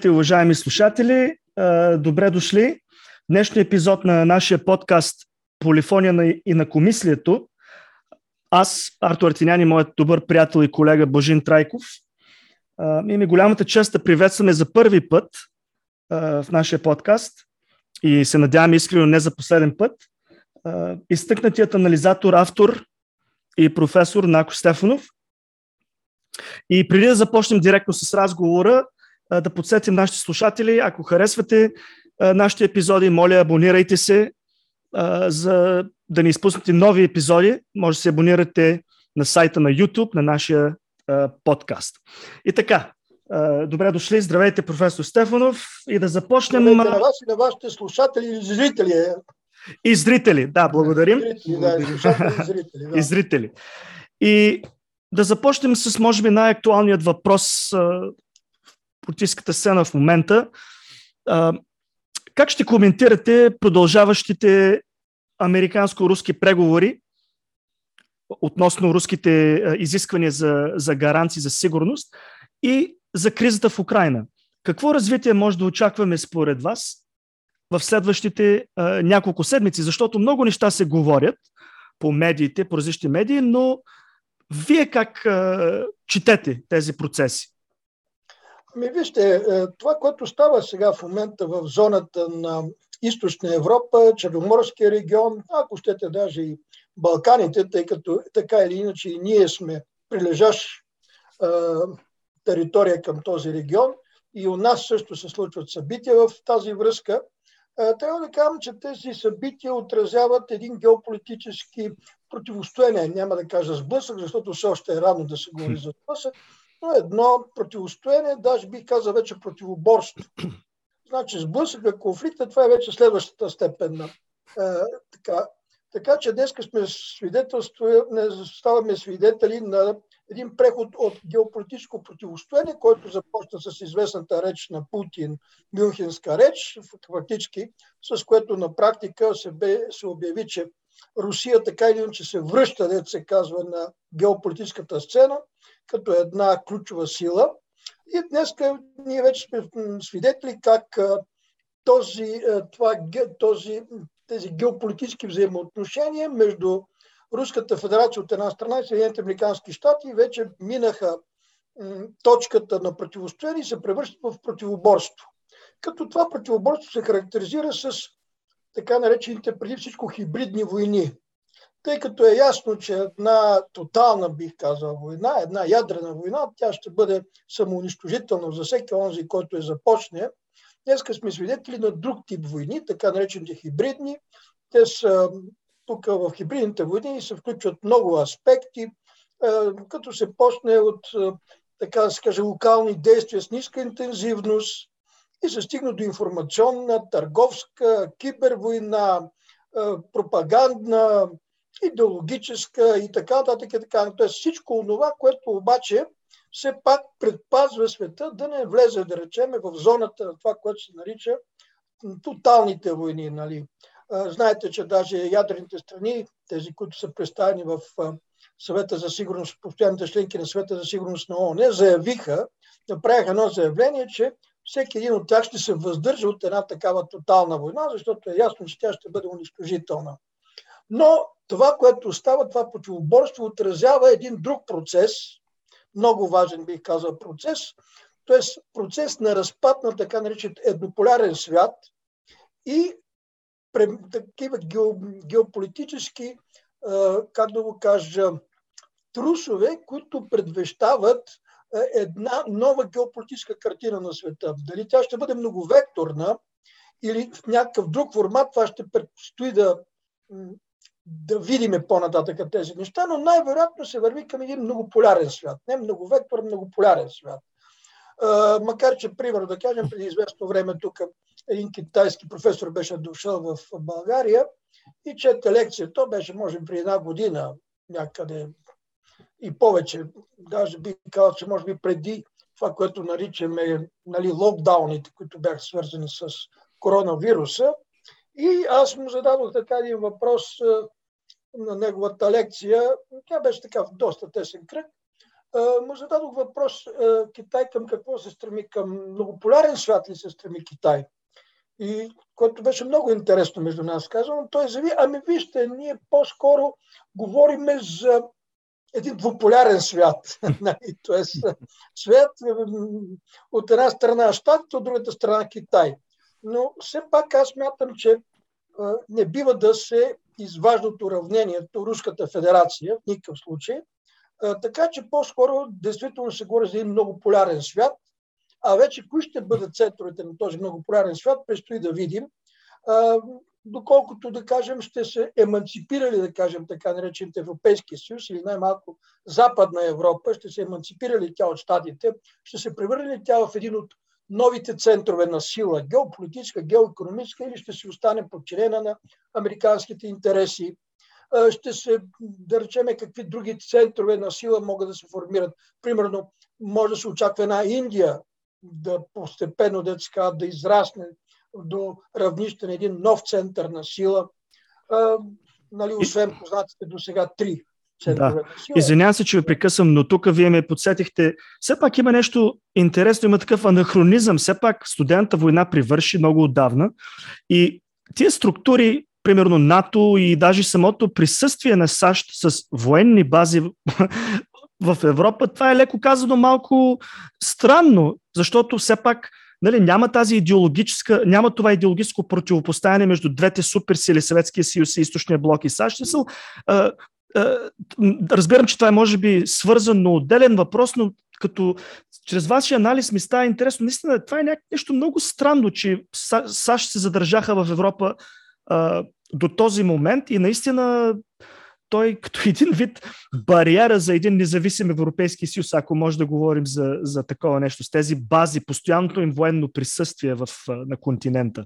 Здравейте, уважаеми слушатели! Добре дошли! Днешният епизод на нашия подкаст Полифония и на комислието. Аз, Арто Артиняни, моят добър приятел и колега Божин Трайков, ми голямата чест да приветстваме за първи път в нашия подкаст и се надявам искрено не за последен път изтъкнатият анализатор, автор и професор Нако Стефанов. И преди да започнем директно с разговора, да подсетим нашите слушатели. Ако харесвате нашите епизоди, моля, абонирайте се, за да не изпуснете нови епизоди. Може да се абонирате на сайта на YouTube, на нашия подкаст. И така, добре дошли, здравейте, професор Стефанов, и да започнем... Здравейте на вас и на вашите слушатели и зрители. И зрители, да, благодарим. Зрители, да, и слушатели и зрители. Да. И зрители. И да започнем с, може би, най-актуалният въпрос политическата сцена в момента. А, как ще коментирате продължаващите американско-руски преговори относно руските изисквания за, за гаранции за сигурност и за кризата в Украина? Какво развитие може да очакваме според вас в следващите а, няколко седмици? Защото много неща се говорят по медиите, по различни медии, но вие как а, четете тези процеси? Ми вижте, е, това, което става сега в момента в зоната на източна Европа, Черноморския регион, ако щете даже и Балканите, тъй като така или иначе и ние сме прилежащ е, територия към този регион и у нас също се случват събития в тази връзка. Е, трябва да кажем, че тези събития отразяват един геополитически противостояние. Няма да кажа сблъсък, защото все още е рано да се говори за сблъсък, но едно противостояние, даже бих казал вече противоборство. Значи сблъсъка, конфликта, това е вече следващата степен е, така. Така че днес сме свидетелство, ставаме свидетели на един преход от геополитическо противостояние, който започна с известната реч на Путин, Мюнхенска реч, фактически, с което на практика се, бе, се обяви, че Русия така или иначе се връща, да се казва, на геополитическата сцена като една ключова сила. И днес ние вече сме свидетели как този, това, този, тези геополитически взаимоотношения между Руската федерация от една страна и Съединените Американски щати вече минаха точката на противостояние и се превръщат в противоборство. Като това противоборство се характеризира с така наречените преди всичко хибридни войни тъй като е ясно, че една тотална, бих казал, война, една ядрена война, тя ще бъде самоунищожителна за всеки онзи, който е започне. Днес сме свидетели на друг тип войни, така наречените хибридни. Те са тук в хибридните войни се включват много аспекти, като се почне от, така да се каже, локални действия с ниска интензивност и се стигна до информационна, търговска, кибервойна, пропагандна, идеологическа и така нататък. Така. Тоест всичко това, което обаче все пак предпазва света да не влезе, да речеме, в зоната на това, което се нарича тоталните войни. Нали. Знаете, че даже ядрените страни, тези, които са представени в съвета за сигурност, постоянните членки на съвета за сигурност на ООН, заявиха, направиха едно заявление, че всеки един от тях ще се въздържа от една такава тотална война, защото е ясно, че тя ще бъде унищожителна. Но това, което става, това противоборство отразява един друг процес, много важен бих казал процес, т.е. процес на разпад на така наречен еднополярен свят и такива геополитически, как да го кажа, трусове, които предвещават една нова геополитическа картина на света. Дали тя ще бъде многовекторна или в някакъв друг формат, това ще предстои да да видиме по-нататък тези неща, но най-вероятно се върви към един многополярен свят. Не многовектор, многополярен свят. макар, че, примерно, да кажем, преди известно време тук един китайски професор беше дошъл в България и чете лекция. То беше, може би, при една година някъде и повече. Даже би казал, че може би преди това, което наричаме нали, локдауните, които бяха свързани с коронавируса. И аз му зададох така един въпрос на неговата лекция. Тя беше така в доста тесен кръг. му зададох въпрос Китай към какво се стреми, към многополярен свят ли се стреми Китай? И което беше много интересно между нас казано, той заяви, ами вижте, ние по-скоро говориме за един двуполярен свят. Нали, тоест, свят от една страна Штат, от другата страна Китай. Но все пак аз мятам, че не бива да се изважда от уравнението Руската федерация в никакъв случай. Така че по-скоро действително се говори за един многополярен свят, а вече кои ще бъдат центровете на този многополярен свят, предстои да видим. Доколкото, да кажем, ще се еманципирали, да кажем така наречените Европейския съюз или най-малко Западна Европа, ще се еманципирали тя от щатите, ще се превърне тя в един от новите центрове на сила, геополитическа, геоекономическа или ще се остане подчинена на американските интереси. Ще се, да речем, какви други центрове на сила могат да се формират. Примерно, може да се очаква една Индия да постепенно да, да израсне до равнище на един нов център на сила, нали, освен познатите до сега три да. Извинявам се, че ви прекъсвам, но тук вие ме подсетихте. Все пак има нещо интересно, има такъв анахронизъм. Все пак студента война привърши много отдавна и тия структури, примерно НАТО и даже самото присъствие на САЩ с военни бази в Европа, това е леко казано малко странно, защото все пак нали, няма тази идеологическа, няма това идеологическо противопоставяне между двете суперсили, Съветския съюз и Източния блок и САЩ. Разбирам, че това е може би свързан, но отделен въпрос, но като чрез вашия анализ ми става интересно. Наистина, това е нещо много странно, че САЩ се задържаха в Европа а, до този момент и наистина той като един вид бариера за един независим Европейски съюз, ако може да говорим за, за такова нещо, с тези бази, постоянното им военно присъствие в, на континента?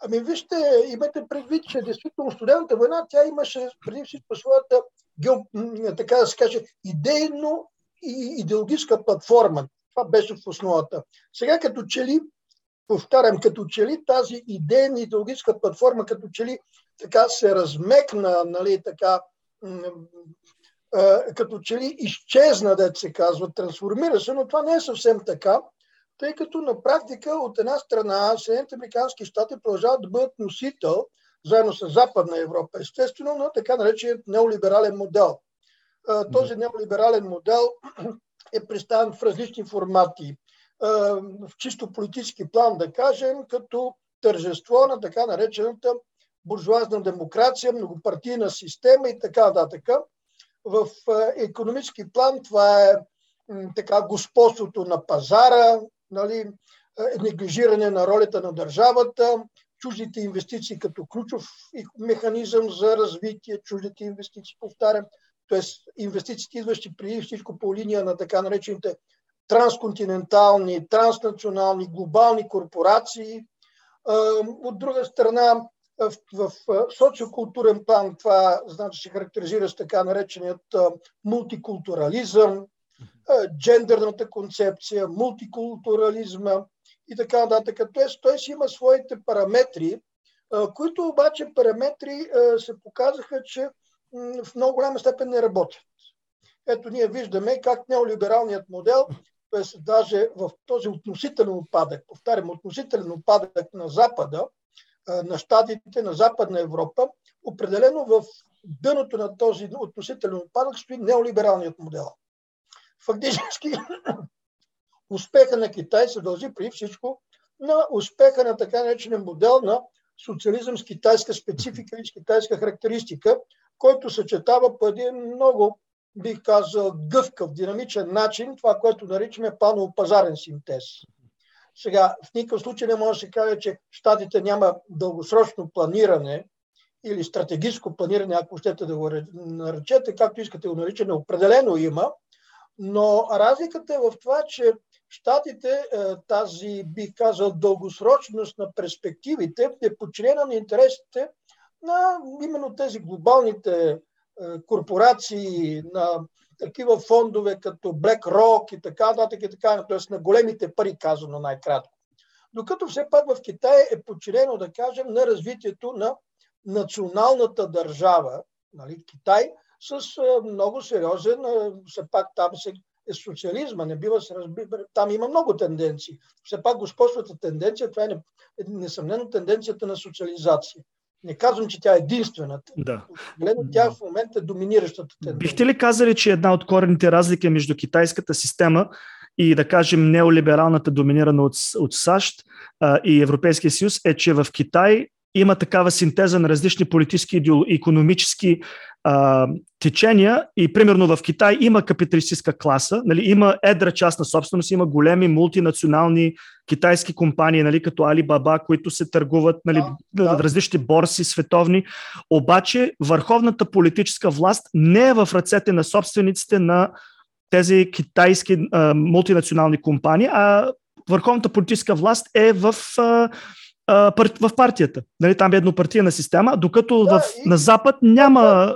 Ами вижте, имате предвид, че действително студентната война, тя имаше преди всичко своята, така да се каже, идейно и идеологическа платформа. Това беше в основата. Сега като че ли, повтарям, като че ли тази идейна идеологическа платформа, като че ли така се размекна, нали, така, като че ли изчезна, да се казва, трансформира се, но това не е съвсем така, тъй като на практика от една страна Съединените Американски щати продължават да бъдат носител, заедно с Западна Европа, естествено, на така нареченият неолиберален модел. Този неолиберален модел е представен в различни формати. В чисто политически план, да кажем, като тържество на така наречената буржуазна демокрация, многопартийна система и така нататък. В економически план това е така господството на пазара, нали, неглижиране на ролята на държавата, чуждите инвестиции като ключов механизъм за развитие, чуждите инвестиции, повтарям, т.е. инвестициите, идващи преди всичко по линия на така наречените трансконтинентални, транснационални, глобални корпорации. От друга страна, в, в социокултурен план това значи се характеризира с така нареченият мултикултурализъм, джендерната концепция, мултикултурализма и така нататък. Тоест, той си има своите параметри, които обаче параметри се показаха, че в много голяма степен не работят. Ето ние виждаме как неолибералният модел, т.е. даже в този относителен опадък, повтарям, относителен опадък на Запада, на щатите, на Западна Европа, определено в дъното на този относителен опадък стои неолибералният модел. Фактически успеха на Китай се дължи при всичко на успеха на така наречения модел на социализъм с китайска специфика и с китайска характеристика, който съчетава по един много, бих казал, гъвкав, динамичен начин, това, което наричаме паново-пазарен синтез. Сега, в никакъв случай не може да се каже, че щатите няма дългосрочно планиране или стратегическо планиране, ако щете да го наречете, както искате го наричане, определено има, но разликата е в това, че щатите, е, тази, бих казал, дългосрочност на перспективите е подчинена на интересите на именно тези глобалните е, корпорации, на такива фондове като BlackRock и така нататък и така, т.е. на големите пари, казано най-кратко. Докато все пак в Китай е подчинено, да кажем, на развитието на националната държава, нали, Китай, с много сериозен, все пак там се е социализма, не бива се разбира. Там има много тенденции. Все пак господствата тенденция, това е несъмнено тенденцията на социализация. Не казвам, че тя е единствената. Да. Гледно, тя в момента е доминиращата тенденция. Бихте ли казали, че една от корените разлики между китайската система и да кажем неолибералната доминирана от, от САЩ а, и Европейския съюз е, че в Китай има такава синтеза на различни политически и економически а, течения и примерно в Китай има капиталистическа класа, нали, има едра част на собственост, има големи мултинационални китайски компании, нали, като Alibaba, които се търгуват нали, да, да. различни борси световни, обаче върховната политическа власт не е в ръцете на собствениците на тези китайски а, мултинационални компании, а върховната политическа власт е в а, в партията. Нали, там е еднопартийна система, докато да, в, и... на Запад няма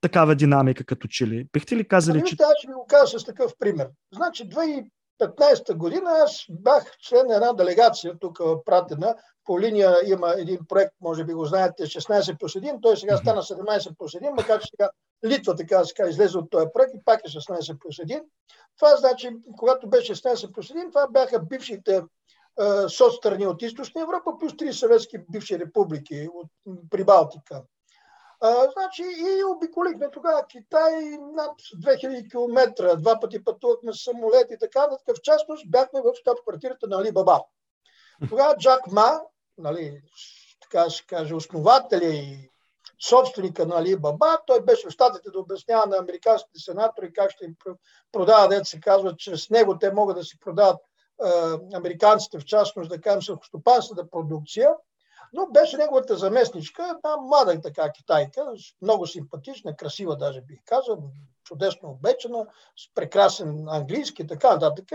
такава динамика като Чили. Бихте ли казали, ами, че... Аз ще ви го кажа с такъв пример. Значи 2015 година аз бях член на една делегация тук пратена. По линия има един проект, може би го знаете, 16 плюс 1. Той сега стана 17 плюс 1, макар че сега Литва така сега излезе от този проект и пак е 16 плюс 1. Това значи, когато беше 16 плюс 1, това бяха бившите соцстрани от Източна Европа, плюс три съветски бивши републики от Прибалтика. Значи и обиколихме тогава Китай над 2000 км, два пъти пътувахме с самолет и така нататък. В частност бяхме в щаб квартирата на Али Баба. Тогава Джак Ма, нали, така се каже, основателя и собственика на Али Баба, той беше в щатите да обяснява на американските сенатори как ще им продават, дете се казва, че с него те могат да си продават американците, в частност, да кажем, селскостопанската продукция, но беше неговата заместничка, една млада така китайка, много симпатична, красива даже бих казал, чудесно облечена, с прекрасен английски, така нататък.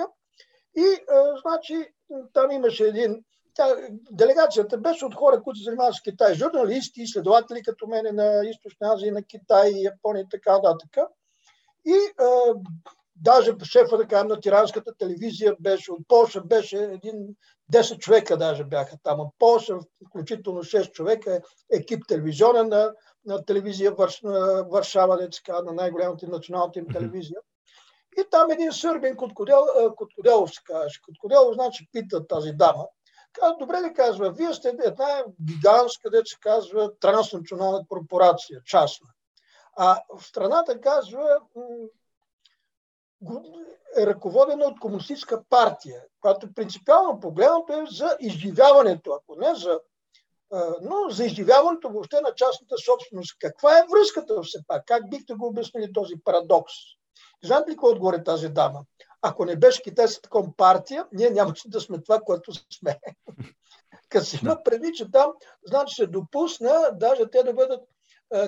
И, а, значи, там имаше един тя, делегацията беше от хора, които се занимават с Китай, журналисти, изследователи като мене на Източна Азия, на Китай, Япония и така нататък. И а, даже шефа, да кажем, на тиранската телевизия беше от Польша, беше един 10 човека даже бяха там от Польша, включително 6 човека, екип телевизионен на, на телевизия Върш, на Варшава, деца, на най-голямата националната им телевизия. И там един сърбин, Коткодел, Коткоделов се казваше. Коткоделов, значи, пита тази дама. Казва, добре ли казва, вие сте една гигантска, да се казва, транснационална корпорация, частна. А в страната казва, е ръководена от комунистическа партия, която принципиално погледнато е за изживяването, ако не за но за изживяването въобще на частната собственост. Каква е връзката все пак? Как бихте го обяснили този парадокс? Знаете ли какво отгоре тази дама? Ако не беше китайската компартия, ние нямаше да сме това, което сме. Като си има предвид, че там, значи се допусна, даже те да бъдат,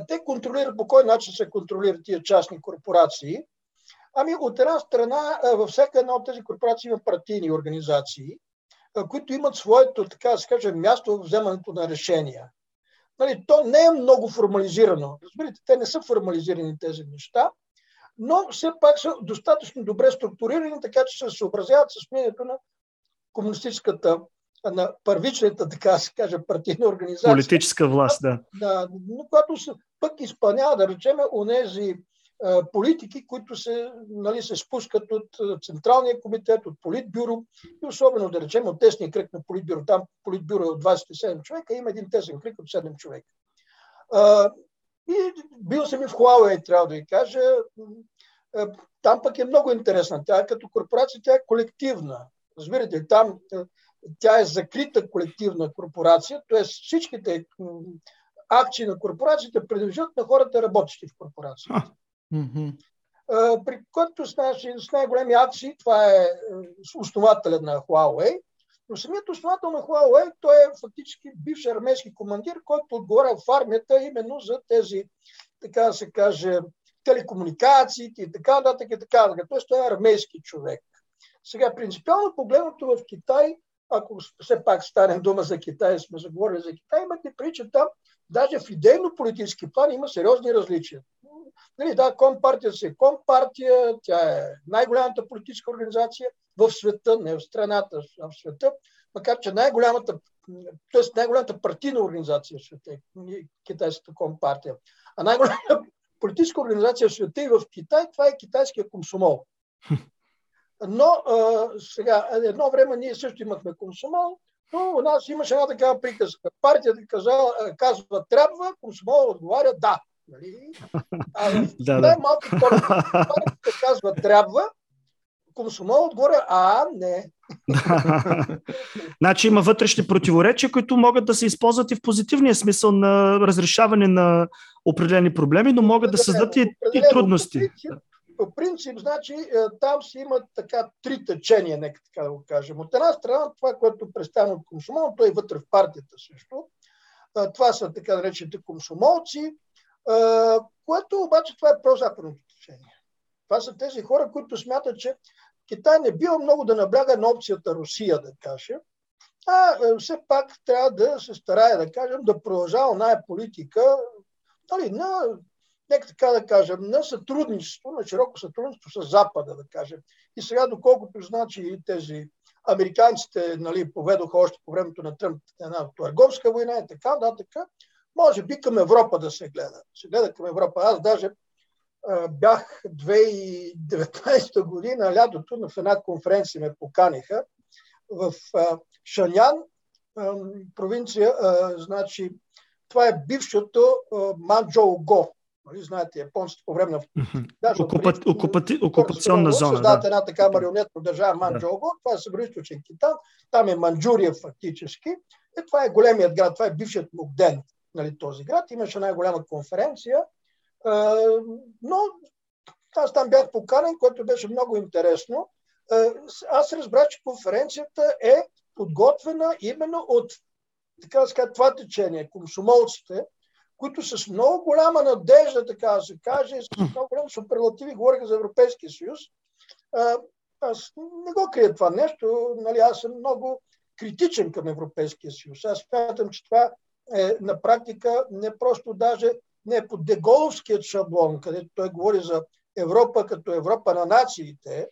те контролират по кой начин се контролират тия частни корпорации, Ами от една страна, във всяка една от тези корпорации има партийни организации, които имат своето, така да се каже, място в вземането на решения. Нали, то не е много формализирано. Разбирате, те не са формализирани тези неща, но все пак са достатъчно добре структурирани, така че се съобразяват с мнението на комунистическата, на първичната, така да се каже, партийна организация. Политическа власт, да. да но която пък изпълнява, да речеме, онези политики, които се, нали, се спускат от Централния комитет, от Политбюро и особено, да речем, от тесния кръг на Политбюро. Там Политбюро е от 27 човека, има един тесен кръг от 7 човека. И бил съм и в Huawei, трябва да ви кажа. Там пък е много интересна. Тя като корпорация, тя е колективна. Разбирате, там тя е закрита колективна корпорация, т.е. всичките акции на корпорацията принадлежат на хората, работещи в корпорацията. Mm-hmm. При който с, с най-големи акции, това е, е основателят на Huawei, но самият основател на Huawei, той е фактически бивш армейски командир, който отговаря в армията именно за тези, така да се каже, телекомуникациите и така нататък и така нататък. Тоест той е армейски човек. Сега, принципиално погледнато в Китай, ако все пак стане дума за Китай, сме заговорили за Китай, имате че там даже в идейно-политически план има сериозни различия. Нали, да, Компартия си е Компартия, тя е най-голямата политическа организация в света, не в страната, а в света, макар че най-голямата, т.е. най-голямата партийна организация в света е китайската Компартия. А най-голямата политическа организация в света и в Китай, това е китайския комсомол. Но а, сега, едно време ние също имахме комсомол, но у нас имаше една такава приказка. Партията казва, казва трябва, комсомол отговаря да. Нали? А да, да. малки хора, партията казва трябва, комсомол отгоре, а не. значи има вътрешни противоречия, които могат да се използват и в позитивния смисъл на разрешаване на определени проблеми, но могат да създадат и, и трудности. По принцип, по принцип, значи, е, там си имат така три течения, нека така да го кажем. От една страна, това, което представя от комсомол, той е вътре в партията също. Е, това са така наречените комсомолци, е, което обаче това е прозападното течение. Това са тези хора, които смятат, че Китай не бива много да набляга на опцията Русия, да каже, а все пак трябва да се старае, да кажем, да продължава оная политика нали, на, нека така да кажем, на сътрудничество, на широко сътрудничество с Запада, да кажем. И сега, доколкото значи тези американците нали, поведоха още по времето на Тръмп една търговска война и така, да, така, може би към Европа да се гледа. Се гледа към Европа. Аз даже бях 2019 година, лятото, в една конференция ме поканиха в Шанян, провинция, значи, това е бившото Манчжоу-го. Нали, знаете, японците по време на... Даже Окупа... Окупати... Окупационна зона. Създават да. една така марионетна държава Манчжоу-го. Това е Североизточен Китай. Там е Манчжурия фактически. И това е големият град. Това е бившият Мукден. Нали, този град. Имаше най-голяма конференция но аз там бях поканен, което беше много интересно. Аз разбрах, че конференцията е подготвена именно от така да това течение, комсомолците, които с много голяма надежда, така да се каже, с много големи суперлативи говориха за Европейския съюз. Аз не го крия това нещо, нали, аз съм много критичен към Европейския съюз. Аз смятам, че това е на практика не просто даже не по Деголовският шаблон, където той говори за Европа като Европа на нациите,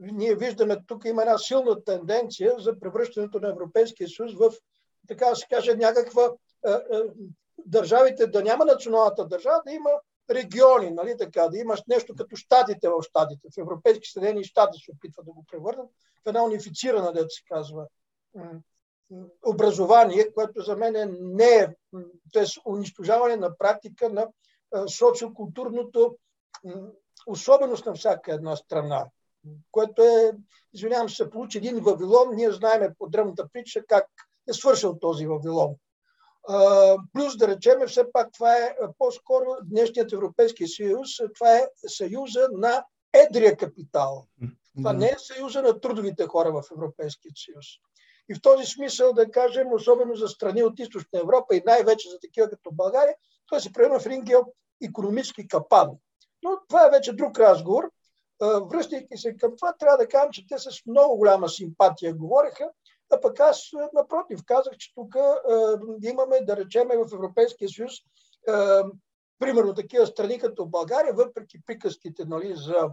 ние виждаме тук има една силна тенденция за превръщането на Европейския съюз в, така да се каже, някаква е, е, държавите да няма националната държава, да има региони, нали така, да имаш нещо като щатите в щатите. В Европейски Съединени щати се опитват да го превърнат в една унифицирана, да се казва, образование, което за мен не е, т.е. унищожаване на практика на социокултурното особеност на всяка една страна, което е, извинявам се, получи един Вавилон, ние знаеме по древната притча как е свършил този Вавилон. Плюс да речеме, все пак това е по-скоро днешният Европейски съюз, това е съюза на едрия капитал. Това не е съюза на трудовите хора в Европейския съюз. И в този смисъл, да кажем, особено за страни от източна Европа и най-вече за такива като България, той се превърна в един геоекономически капан. Но това е вече друг разговор. Връщайки се към това, трябва да кажем, че те с много голяма симпатия говореха, а пък аз, напротив, казах, че тук имаме, да речеме, в Европейския съюз, примерно такива страни като България, въпреки приказките нали, за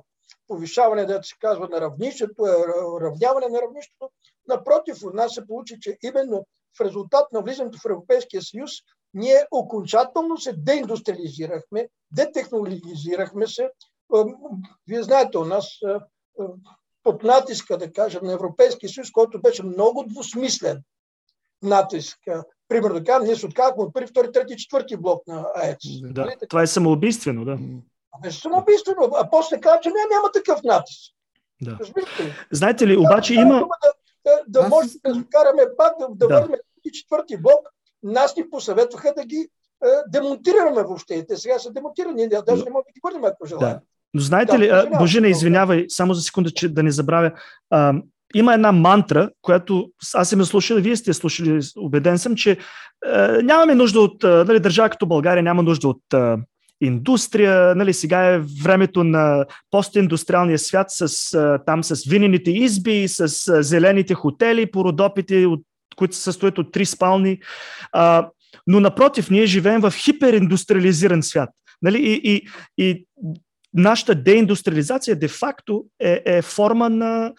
повишаване, да се казва, на равнището, е, равняване на равнището. Напротив, от нас се получи, че именно в резултат на влизането в Европейския съюз, ние окончателно се деиндустриализирахме, детехнологизирахме се. Вие знаете, у нас под натиска, да кажем, на Европейския съюз, който беше много двусмислен натиск. Примерно, да кажем, ние се отказахме от първи, втори, трети, четвърти блок на АЕЦ. Да, нали това е самоубийствено, да. Беше самоубийствено. А после каза, че не, няма такъв натиск. Да. Знаете ли, обаче има... Да, да, да Аз... може да караме пак, да, да, да. върнем четвърти блок. Нас ни посъветваха да ги е, демонтираме въобще. Те сега са демонтирани. Ние даже не можем да ги върнем, ако желаем. Да. Но знаете да, ли, извинявай, Божина, извинявай, само за секунда, че да не забравя. А, има една мантра, която аз съм я слушал, вие сте слушали, убеден съм, че а, нямаме нужда от, а, нали, държава като България няма нужда от а, индустрия. Нали, сега е времето на постиндустриалния свят с, там с винените изби, с зелените хотели по Родопите, от, които се състоят от три спални. А, но напротив, ние живеем в хипериндустриализиран свят. Нали? И, и, и нашата деиндустриализация де-факто е, е форма на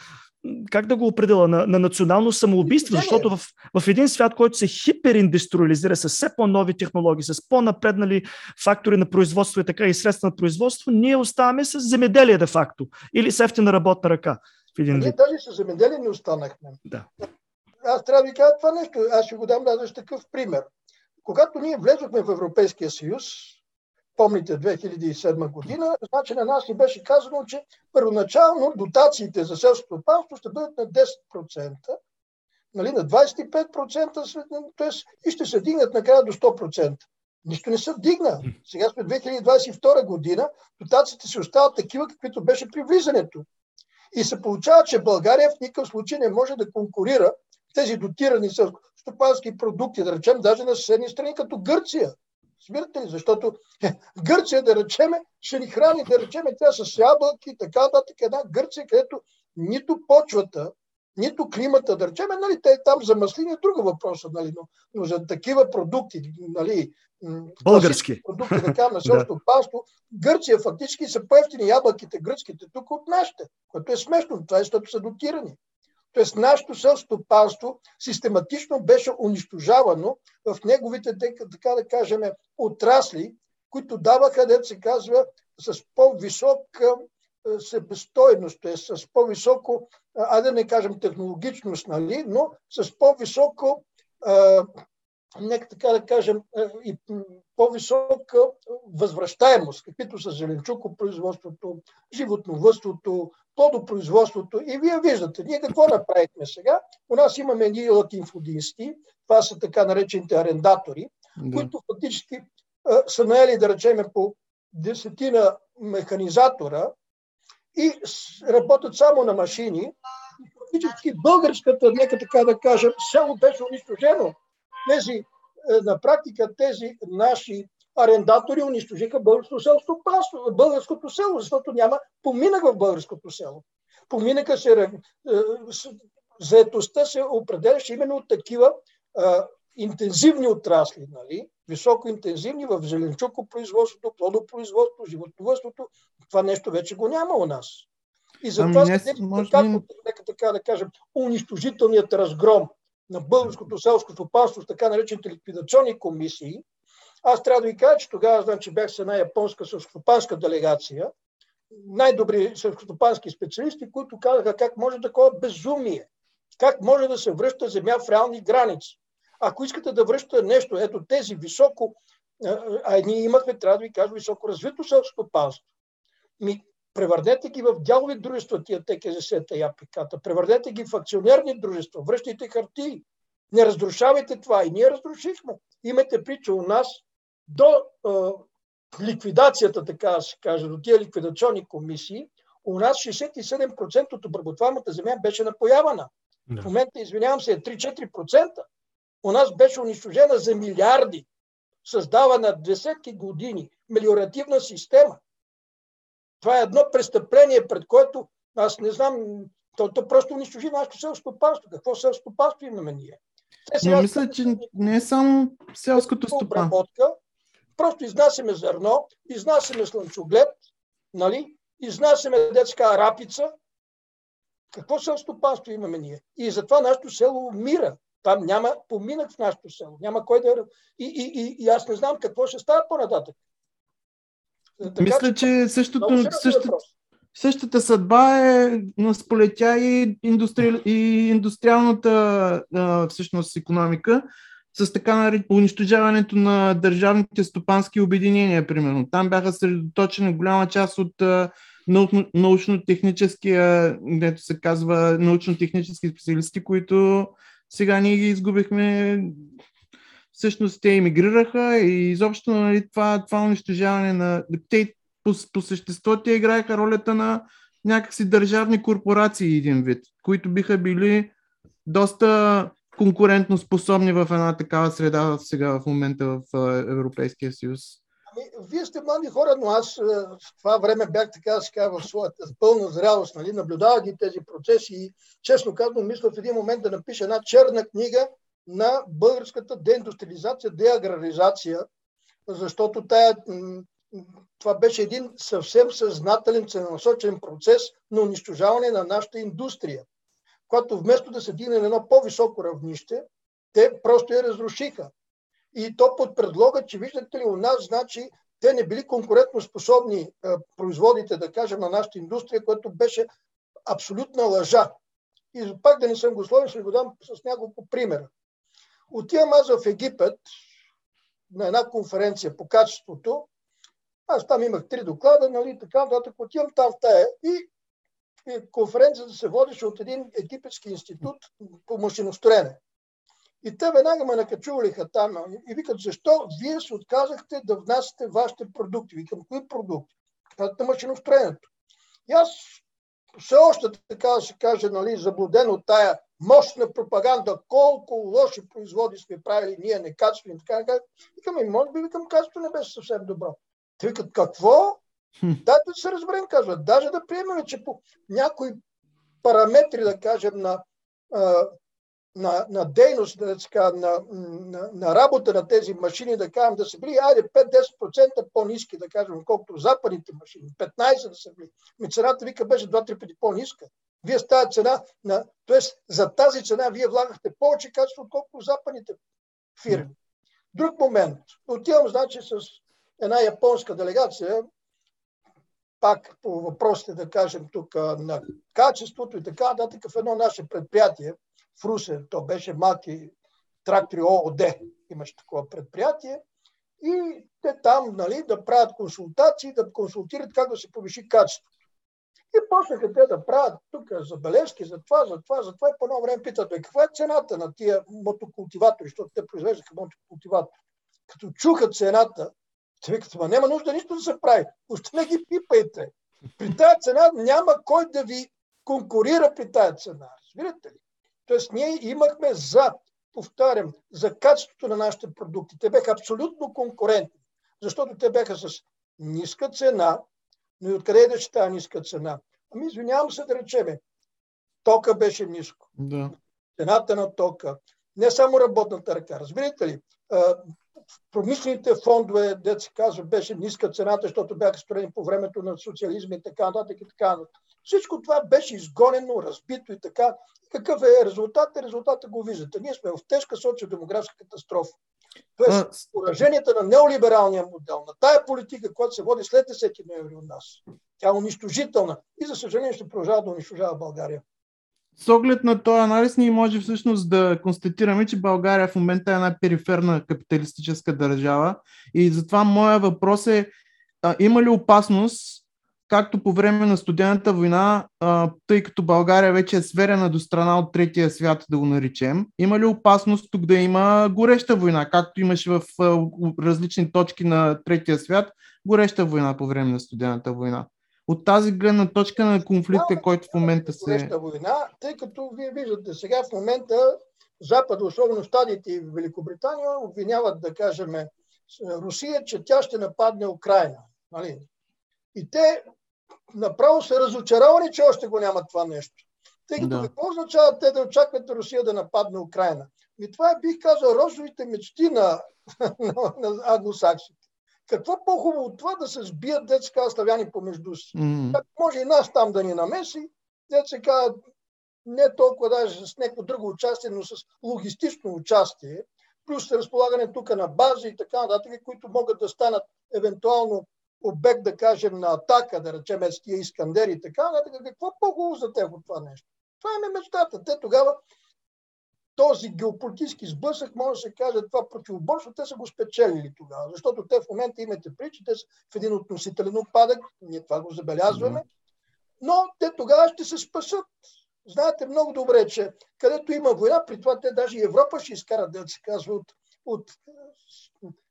как да го определя, на, на национално самоубийство, защото в, в един свят, който се хипериндустриализира с все по-нови технологии, с по-напреднали фактори на производство и така и средства на производство, ние оставаме с земеделие де факто или с ефтина работна ръка. В един ние даже с земеделие не останахме. Да. Аз трябва да ви кажа това нещо. Аз ще го дам даже такъв пример. Когато ние влезохме в Европейския съюз, помните 2007 година, значи на нас ни беше казано, че първоначално дотациите за селското стопанство ще бъдат на 10%, нали, на 25%, т.е. и ще се дигнат накрая до 100%. Нищо не се дигна. Сега сме 2022 година, дотациите си остават такива, каквито беше при влизането. И се получава, че България в никакъв случай не може да конкурира тези дотирани селскостопански продукти, да речем, даже на съседни страни, като Гърция. Смирате ли? Защото в Гърция, да речеме, ще ни храни, да речеме, тя с ябълки, така нататък. Една Гърция, където нито почвата, нито климата, да речеме, нали, те там за маслини е друга въпроса, нали, но, но за такива продукти, нали, български продукти, така, на селското панство, Гърция фактически са по-ефтини ябълките, гръцките, тук от нашите, което е смешно, това е, защото са дотирани. Тоест нашето селстопанство систематично беше унищожавано в неговите, така да кажем, отрасли, които даваха, да се казва, с по-висока себестойност, т.е. с по-високо, а да не кажем технологичност, нали, но с по-високо нека така да кажем, и по-висока възвръщаемост, каквито са зеленчукопроизводството, животновътството, плодопроизводството. И вие виждате, ние какво направихме сега? У нас имаме едни латинфудисти, това са така наречените арендатори, да. които фактически са наели, да речеме, по десетина механизатора и работят само на машини. Фактически българската, нека така да кажем, село беше унищожено тези, е, на практика тези наши арендатори унищожиха българското село, българското село, защото няма поминък в българското село. Поминъка се, е, заетостта се определяше именно от такива а, интензивни отрасли, нали? високо интензивни в зеленчукопроизводството, плодопроизводството, животновътството. Това нещо вече го няма у нас. И затова ами, се може... така, нека така да кажем, унищожителният разгром на българското селско стопанство така наречените ликвидационни комисии, аз трябва да ви кажа, че тогава значи, бях с една японска селскостопанска делегация, най-добри селскостопански специалисти, които казаха как може такова безумие, как може да се връща земя в реални граници. Ако искате да връщате нещо, ето тези високо, а ние имахме, трябва да ви кажа, високо развито селскостопанство. Ми, превърнете ги в дялови дружества, тия ТКЗС-та и АПК-та, превърнете ги в акционерни дружества, връщайте хартии, не разрушавайте това. И ние разрушихме. Имате прича у нас до е, ликвидацията, така се каже, до тия ликвидационни комисии, у нас 67% от обработваемата земя беше напоявана. Да. В момента, извинявам се, е 3-4%. У нас беше унищожена за милиарди, създавана десетки години мелиоративна система. Това е едно престъпление, пред което аз не знам, то, то просто унищожи нашето селско стопанство. Какво селско стопанство имаме ние? Те Но мисля, че не е само селското стопанство. Просто изнасяме зърно, изнасяме слънчоглед, нали? изнасяме детска рапица. Какво селско стопанство имаме ние? И затова нашето село умира. Там няма поминък в нашето село. Няма кой да... И, и, и, и аз не знам какво ще става по-нататък. Така, Мисля, че същото, същата, същата съдба е сполетя и, индустри, и индустриалната а, всъщност економика с така наред унищожаването на държавните стопански обединения, примерно. Там бяха съсредоточени голяма част от научно-техническия, дето се казва научно-технически специалисти, които сега ние ги изгубихме всъщност те емигрираха и изобщо нали, това, това унищожаване на... Те по, по същество те играеха ролята на някакси държавни корпорации един вид, които биха били доста конкурентно способни в една такава среда сега в момента в Европейския съюз. Ами, вие сте млади хора, но аз в това време бях така да се в своята пълна зрялост, нали? наблюдавах ги тези процеси и честно казвам, мисля в един момент да напиша една черна книга на българската деиндустриализация, деаграризация, защото тая, това беше един съвсем съзнателен, целенасочен процес на унищожаване на нашата индустрия. Когато вместо да се дигне на едно по-високо равнище, те просто я разрушиха. И то под предлога, че виждате ли у нас, значи те не били конкурентно способни производите, да кажем, на нашата индустрия, което беше абсолютна лъжа. И пак да не съм го словен, ще го дам с няколко примера. Отивам аз в Египет на една конференция по качеството. Аз там имах три доклада, нали, така нататък. Отивам там в тая и конференцията се водеше от един египетски институт по машиностроене. И те веднага ме накачувалиха там и викат, защо вие се отказахте да внасяте вашите продукти? Викам, кои продукти? Казват на машиностроенето. И аз все още, така да се каже, нали, заблуден от тая мощна пропаганда, колко лоши производи сме правили ние, некачествени, така така. Викам, и може би, викам, качеството не беше съвсем добро. Те викат, какво? Дайте да се разберем, казват. Даже да приемем, че по някои параметри, да кажем, на на, на дейност, да на, на, на работа на тези машини, да кажем, да са били, айде 5-10% по-низки, да кажем, колкото западните машини, 15 да са били. Ми цената вика беше 2-3 пъти по-ниска. Вие с тази цена, на, т.е. за тази цена вие влагахте повече качество, отколкото западните фирми. Друг момент. Отивам, значи, с една японска делегация, пак по въпросите, да кажем, тук на качеството и така нататък в едно наше предприятие, в Русе. То беше малки трактори ООД. Имаше такова предприятие. И те там нали, да правят консултации, да консултират как да се повиши качеството. И почнаха те да правят тук забележки за това, за това, за това. И по едно време питат, бе, каква е цената на тия мотокултиватори, защото те произвеждаха мотокултиватори. Като чуха цената, те викат, ма няма нужда нищо да се прави. Още не ги пипайте. При тази цена няма кой да ви конкурира при тази цена. Разбирате ли? Тоест ние имахме за, повтарям, за качеството на нашите продукти. Те бяха абсолютно конкурентни, защото те бяха с ниска цена, но и откъде идеше тази ниска цена? Ами извинявам се да речеме, тока беше ниско. Да. Цената на тока, не само работната ръка. Разбирате ли, промишлените фондове, де се казва, беше ниска цената, защото бяха строени по времето на социализма и така нататък и така нататък. Всичко това беше изгонено, разбито и така. Какъв е резултат? Резултата го виждате. Ние сме в тежка социодемографска катастрофа. Тоест, пораженията на неолибералния модел, на тая политика, която се води след 10 ноември от нас, тя е унищожителна и за съжаление ще продължава да унищожава България. С оглед на този анализ ние може всъщност да констатираме, че България в момента е една периферна капиталистическа държава и затова моя въпрос е а, има ли опасност както по време на студената война, а, тъй като България вече е сверена до страна от третия свят, да го наричем, има ли опасност тук да има гореща война, както имаше в а, различни точки на третия свят, гореща война по време на студената война? От тази гледна точка на конфликта, да, който в момента се... Война, тъй като вие виждате сега в момента Запад, особено Штатите и Великобритания, обвиняват, да кажем, Русия, че тя ще нападне Украина. Нали? И те направо са разочаровани, че още го няма това нещо. Тъй като да. какво означава те да очакват Русия да нападне Украина? И това е, бих казал, розовите мечти на, на, на англосаксите. Какво по-хубаво от това да се сбият, деца славяни помежду си? Mm-hmm. Как може и нас там да ни намеси, деца не толкова даже с някакво друго участие, но с логистично участие, плюс разполагане тук на бази и така нататък, които могат да станат евентуално обект, да кажем, на атака, да речем, с тия Искандери и така, какво по-хубаво за теб от това нещо? Това е мечтата. Те тогава този геополитически сблъсък, може да се каже, това противоборство, те са го спечелили тогава, защото те в момента имате причи, те са в един относителен опадък, ние това го забелязваме, но те тогава ще се спасат. Знаете много добре, че където има война, при това те даже и Европа ще изкарат, да се казва, от, от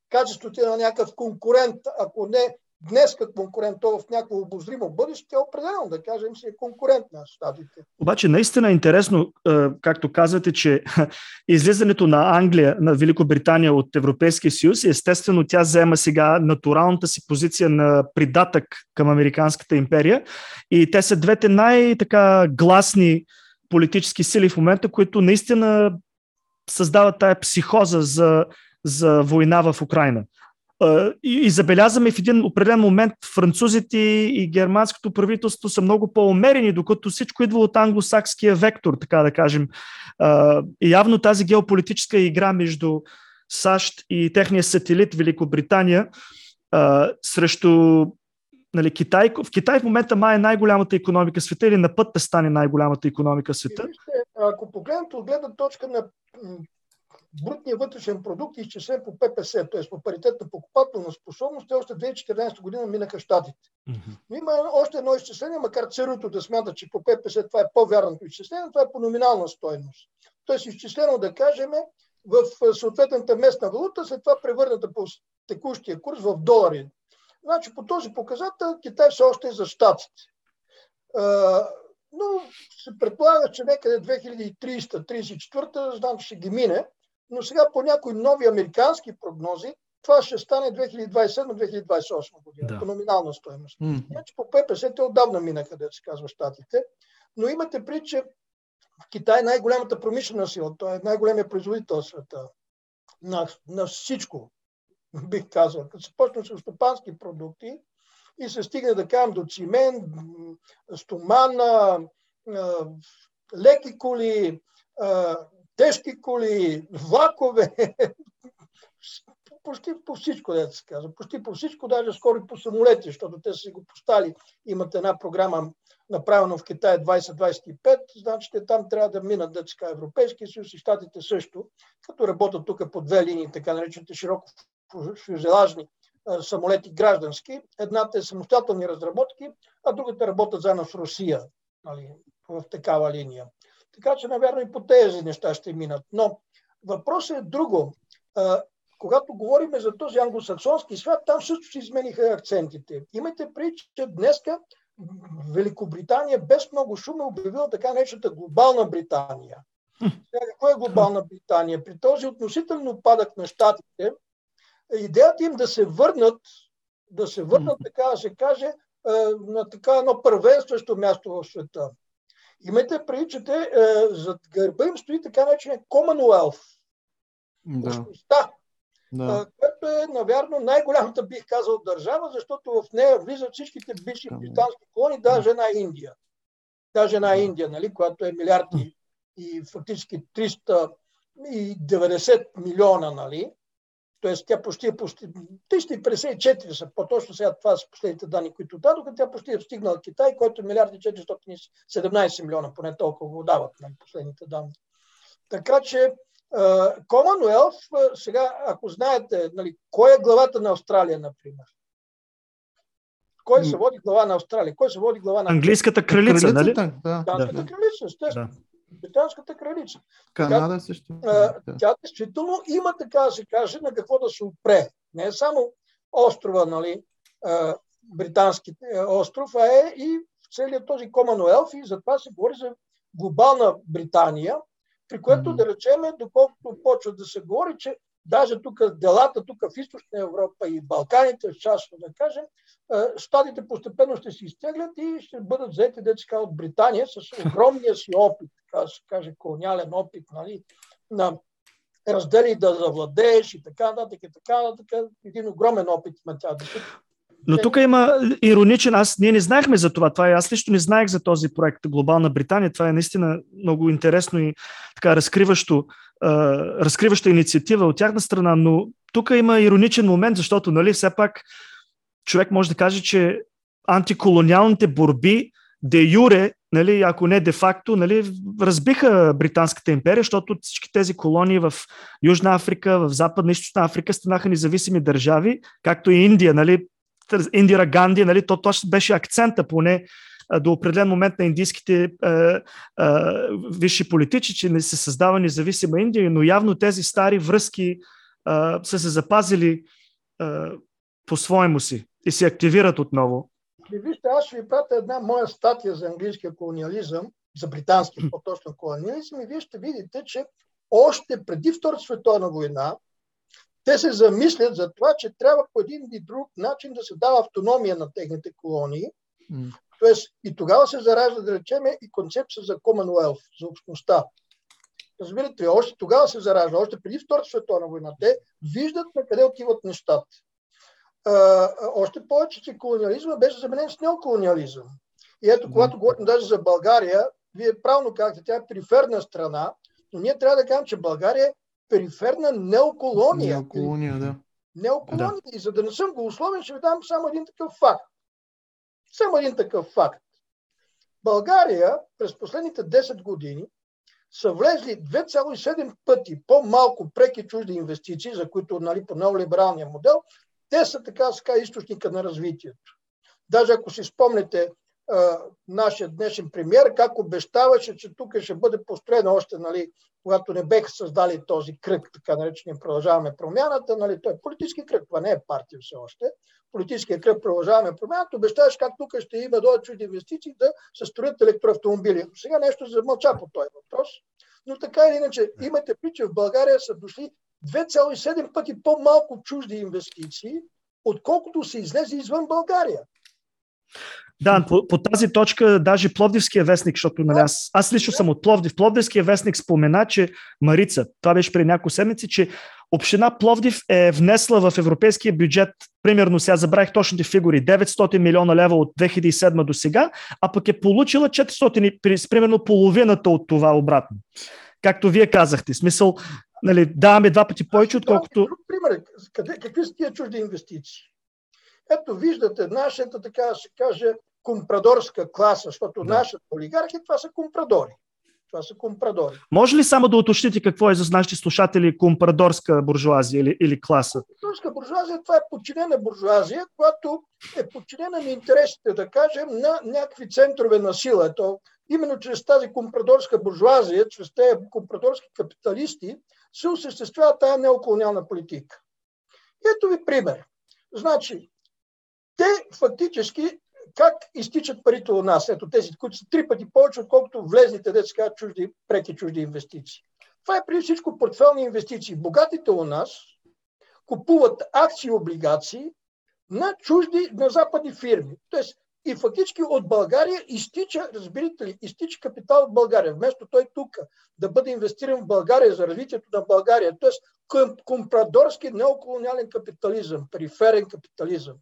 качеството на някакъв конкурент, ако не днес като конкурент, то в някакво обозримо бъдеще, е определено, да кажем, си е конкурент на щатите. Обаче наистина е интересно, както казвате, че излизането на Англия, на Великобритания от Европейския съюз, естествено тя заема сега натуралната си позиция на придатък към Американската империя и те са двете най-така гласни политически сили в момента, които наистина създават тая психоза за, за война в Украина. И, и забелязваме в един определен момент французите и германското правителство са много по-умерени, докато всичко идва от англосакския вектор, така да кажем. И явно тази геополитическа игра между САЩ и техния сателит Великобритания срещу нали, Китай. В Китай в момента май е най-голямата економика в света или на път да стане най-голямата економика в света. Вижте, ако погледнете от гледна точка на брутния вътрешен продукт, изчислен по ППС, т.е. по паритет на покупателна способност, те още 2014 година минаха щатите. Mm-hmm. Но има още едно изчисление, макар ЦРУто да смята, че по ППС това е по-вярното изчисление, това е по номинална стойност. Тоест изчислено да кажем в съответната местна валута, след това превърната по текущия курс в долари. Значи по този показател Китай все още е за щатите. Но се предполага, че някъде 2300-34 знам, че ще ги мине, но сега по някои нови американски прогнози това ще стане 2027-2028 година, да. по номинална стоеност. Значи по ППС те отдавна минаха, да се казва, щатите. Но имате при, че в Китай е най-голямата промишлена сила, той е най-големия производител в света на, на всичко, бих казал. Като се почне с стопански продукти и се стигне да кажем до цимент, стомана, леки коли, тежки коли, влакове, почти по всичко, да се казва. Почти по всичко, даже скоро и по самолети, защото те са го постали. Имат една програма, направена в Китай 2025, значи те там трябва да минат, да Европейския съюз и Штатите също, като работят тук по две линии, така наречените широко фюзелажни самолети граждански. Едната е самостоятелни разработки, а другата работят заедно с Русия нали, в такава линия. Така че, наверно, и по тези неща ще минат. Но въпросът е друго. Когато говорим за този англосаксонски свят, там също се измениха акцентите. Имайте преди, че днеска Великобритания без много шум е обявила така нещата глобална Британия. Сега, какво е глобална Британия? При този относително падък на щатите, идеята им да се върнат, да се върнат, така да се каже, на така едно първенстващо място в света. Имайте преди, че те е, зад гърба им стои така наречения Commonwealth. Да. Общността, да. Е, което е, навярно, най-голямата, бих казал, държава, защото в нея влизат всичките бивши британски колони, даже една Индия. Даже една Индия, нали, която е милиарди и фактически 390 милиона, нали, Тоест тя почти е почти 354 са, по-точно сега това са последните данни, които дадоха, тя почти е стигнала Китай, който е милиарди 417 милиона, поне толкова го дават на нали, последните данни. Така че Commonwealth, сега, ако знаете, нали, кой е главата на Австралия, например? Кой се води глава на Австралия? Кой се води глава на Английската кралица, нали? Да, да. кралица, естествено. Да британската кралица. Канада също. А, тя действително има, така да се каже, на какво да се опре. Не е само острова, нали, а, британски остров, а е и целият този Комануелф и затова се говори за глобална Британия, при което mm-hmm. да речеме, доколкото почва да се говори, че даже тук делата тук в Източна Европа и Балканите, част да кажем, щатите постепенно ще се изтеглят и ще бъдат взети деца от Британия с огромния си опит, така да се каже, колониален опит, нали, на раздели да завладееш и така нататък, и така нататък. Един огромен опит има тя. Но тук има ироничен, аз ние не знаехме за това. това е, аз лично не знаех за този проект Глобална Британия. Това е наистина много интересно и така разкриващо, разкриваща инициатива от тяхна страна, но тук има ироничен момент, защото нали, все пак човек може да каже, че антиколониалните борби де юре, нали, ако не де факто, нали, разбиха Британската империя, защото всички тези колонии в Южна Африка, в Западна и Източна Африка станаха независими държави, както и Индия, нали, Индира Ганди, нали, то точно беше акцента поне до определен момент на индийските е, е, висши политици, че не се създава независима Индия, но явно тези стари връзки е, са се запазили е, по-своему си и се активират отново. Вижте, аз ще ви пратя една моя статия за английския колониализъм, за британски по-точно колониализъм и вие ще видите, че още преди Втората световна война те се замислят за това, че трябва по един или друг начин да се дава автономия на техните колонии. Mm. Тоест и тогава се заражда, да речеме, и концепция за Commonwealth, за общността. Разбирате, още тогава се заражда, още преди Втората световна война. Те виждат на къде отиват нещата. А, още повече, че колониализма беше заменен с неоколониализъм. И ето, когато говорим даже за България, вие правилно казахте, тя е периферна страна, но ние трябва да кажем, че България е периферна неоколония. Неоколония, да. Неоколония. Да. И за да не съм го условен, ще ви дам само един такъв факт. Само един такъв факт. България през последните 10 години са влезли 2,7 пъти по-малко преки чужди инвестиции, за които нали, по неолибералния модел, те са така, така източника на развитието. Даже ако си спомните нашия днешен премьер, как обещаваше, че тук ще бъде построено още, нали, когато не беха създали този кръг, така наречения продължаваме промяната, нали, той е политически кръг, това не е партия все още, политическия кръг продължаваме промяната, обещаваш как тук ще има дойдат чужди инвестиции да се строят електроавтомобили. Сега нещо замълча по този въпрос, но така или иначе, имате при, че в България са дошли 2,7 пъти по-малко чужди инвестиции, отколкото се излезе извън България. Да, по, по тази точка даже Пловдивския вестник, защото нали, аз, аз лично съм от Пловдив, Пловдивския вестник спомена, че Марица, това беше преди няколко седмици, че Община Пловдив е внесла в европейския бюджет, примерно сега забравих точните фигури, 900 милиона лева от 2007 до сега, а пък е получила 400, примерно половината от това обратно. Както вие казахте, смисъл, нали, даваме два пъти повече, отколкото... Пример, къде, какви са тия чужди инвестиции? Ето виждате нашата, така да се каже, компрадорска класа, защото да. нашата олигархия, това са компрадори. Това са компрадори. Може ли само да уточните какво е за нашите слушатели компрадорска буржуазия или, или класа? Компрадорска буржуазия, това е подчинена буржуазия, която е подчинена на интересите, да кажем, на някакви центрове на сила. Ето, именно чрез тази компрадорска буржуазия, чрез тези компрадорски капиталисти, се осъществява тази неоколониална политика. Ето ви пример. Значи, те фактически как изтичат парите у нас? Ето тези, които са три пъти повече, отколкото влезните, деца чужди, преки чужди инвестиции. Това е преди всичко портфелни инвестиции. Богатите у нас купуват акции и облигации на чужди, на западни фирми. Тоест, и фактически от България изтича, разбирате ли, изтича капитал от България. Вместо той тук да бъде инвестиран в България за развитието на България. Тоест, компрадорски неоколониален капитализъм, периферен капитализъм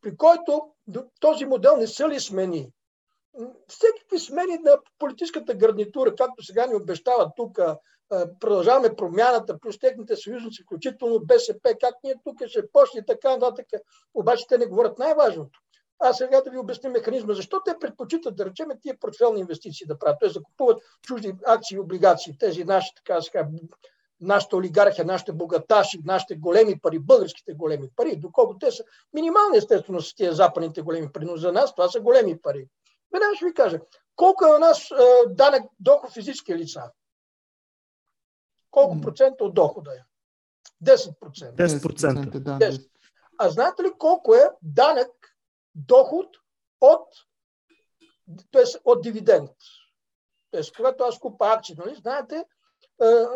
при който този модел не се ли смени. Всеки смени на политическата гарнитура, както сега ни обещават тук, продължаваме промяната, плюс техните съюзници, включително БСП, как ние тук ще почне така нататък. Обаче те не говорят най-важното. Аз сега да ви обясня механизма. Защо те предпочитат, да речем, тия портфелни инвестиции да правят? Т.е. да купуват чужди акции и облигации, тези наши, така да нашата олигархия, нашите богаташи, нашите големи пари, българските големи пари, доколко те са минимални, естествено, с тия западните големи пари, но за нас това са големи пари. Веднага ще ви кажа, колко е у нас е, данък доход физически лица? Колко процента от дохода е? 10%. 10%. 10%. А знаете ли колко е данък доход от, т.е. от дивиденд? Тоест, когато аз купа акции, нали, знаете, е,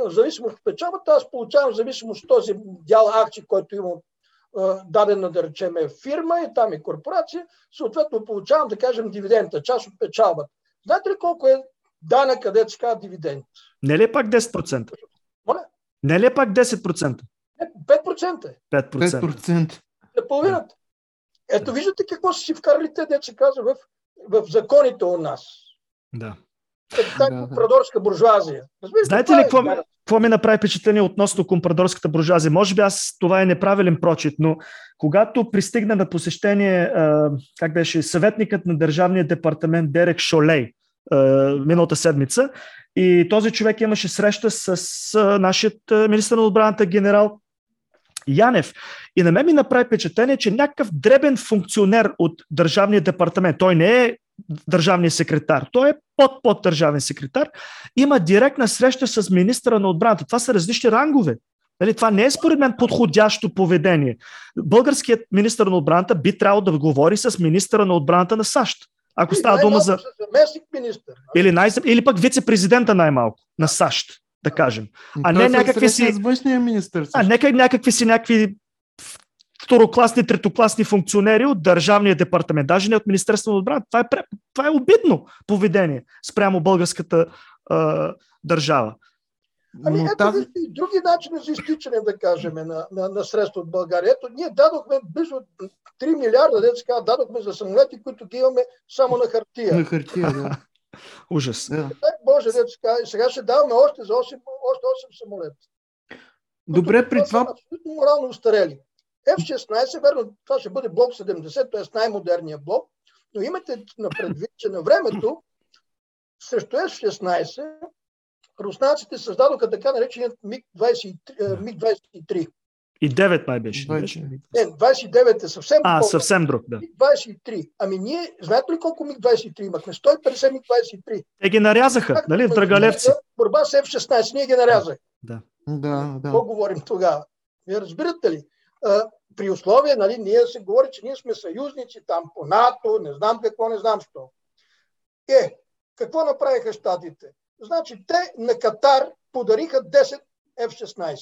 в зависимост от печалбата, аз получавам в зависимост от този дял акции, който имам е, дадена, да речем, фирма и там е корпорация, съответно получавам, да кажем, дивидента, част от печалбата. Знаете ли колко е дана, където се казва дивиденд? Не ли е пак 10%? Моля? Не ли е пак 10%? Не, 5% е. 5%. 5%. На половината. Ето виждате какво са си вкарали те, деца казва, в, в законите у нас. Да. Компрадорска буржуазия. Разбирате, Знаете ли е какво, какво ми направи впечатление относно компрадорската буржуазия? Може би аз това е неправилен прочит, но когато пристигна на посещение, как беше, съветникът на Държавния департамент Дерек Шолей миналата седмица, и този човек имаше среща с нашият министър на отбраната генерал Янев. И на мен ми направи впечатление, че някакъв дребен функционер от Държавния департамент, той не е държавния секретар. Той е под под държавен секретар. Има директна среща с министра на отбраната. Това са различни рангове. Нали, това не е според мен подходящо поведение. Българският министр на отбраната би трябвало да говори с министра на отбраната на САЩ. Ако става дума за. министър. Или, най- или пък вице-президента най-малко на САЩ, да кажем. А не някакви си. А не някакви си някакви второкласни, третокласни функционери от Държавния департамент, даже не от Министерството на отбрана. Това е, това е обидно поведение спрямо българската а, държава. Ами Но ето тази- и други начини за изтичане, да кажем, на, на, на средства от България. Ето, ние дадохме близо 3 милиарда, деца дадохме за самолети, които ги имаме само на хартия. На хартия, да. Ужас. да. Дай Боже, казва, и сега ще даваме още за 8, още 8 самолета. Добре, при това Абсолютно морално устарели. F-16, верно, това ще бъде блок 70, т.е. най-модерният блок, но имате на предвид, че на времето срещу F-16 руснаците създадоха така нареченият МиГ-23. МиГ-23. И 9 май беше. не Двадесет. беше? Не, 29 е съвсем А, по- съвсем друг, да. МиГ-23. Ами ние, знаете ли колко МиГ-23 имахме? 150 МиГ-23. Те ги нарязаха, Как нали, в Драгалевци. Борба с F-16, ние ги нарязах. Да, Какво да. говорим тогава? Вие разбирате ли? А, при условие, нали, ние се говори, че ние сме съюзници там по НАТО, не знам какво, не знам що. Е, какво направиха щатите? Значи те на Катар подариха 10 F-16.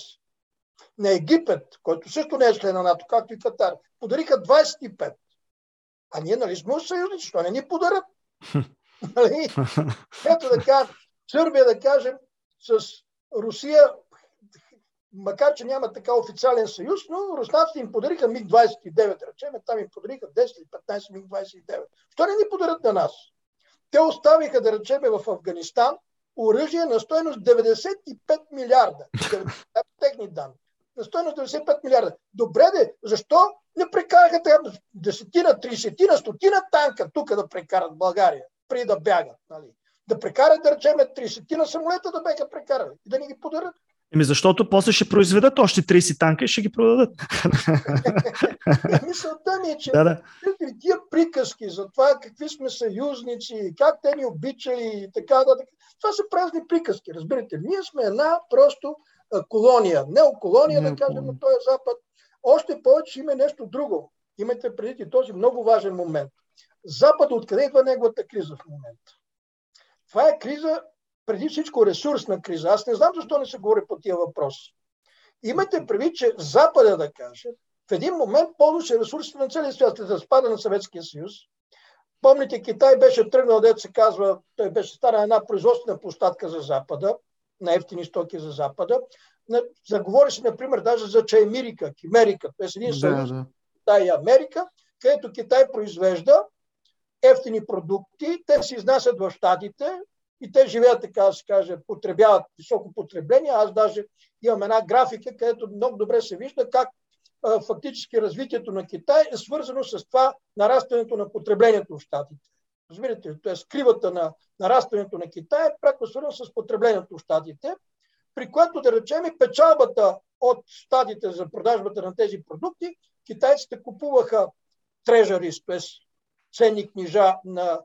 На Египет, който също не е член на НАТО, както и Катар, подариха 25. А ние нали сме съюзници, що не ни подарят? нали? Ето да кажем, Сърбия да кажем, с Русия, макар че няма така официален съюз, но руснаците им подариха МиГ-29, да речем, там им подариха 10 или 15 МиГ-29. Що не ни подарят на нас? Те оставиха, да речем, в Афганистан оръжие на стоеност 95 милиарда. Техни данни. На стоеност 95 милиарда. Добре де, защо не прекараха така десетина, тридесетина, стотина танка тук да прекарат България, преди да бягат? Нали? Да прекарат, да речем, 30 самолета да бяха прекарали и да ни ги подарят. Еми защото после ще произведат още 30 танка и ще ги продадат. Е, Мисълта ми е, че Да, да. Тия приказки за това какви сме съюзници, как те ни обичали и така нататък. Това са празни приказки, разбирате. Ние сме една просто колония, неоколония, да Неоколония. кажем, на този запад. Още повече има нещо друго. Имайте преди този много важен момент. Запад, откъде идва неговата криза в момента? Това е криза, преди всичко ресурсна криза. Аз не знам защо не се говори по тия въпроси. Имате предвид, че Запада, да кажем, в един момент ползваше ресурсите на целия свят след разпада на Съветския съюз. Помните, Китай беше тръгнал, дето се казва, той беше стара една производствена площадка за Запада, на ефтини стоки за Запада. На- Заговореше, например, даже за Чаймирика, Кимерика, т.е. един Да, съюз да. Китай и Америка, където Китай произвежда ефтини продукти, те се изнасят в Штатите и те живеят, така да се каже, потребяват високо потребление. Аз даже имам една графика, където много добре се вижда как а, фактически развитието на Китай е свързано с това нарастването на потреблението в Штатите. Разбирате? Т.е. кривата на нарастването на Китай е пряко свързано с потреблението в Штатите, при което да речем и печалбата от Штатите за продажбата на тези продукти, китайците купуваха трежарис, т.е. ценни книжа на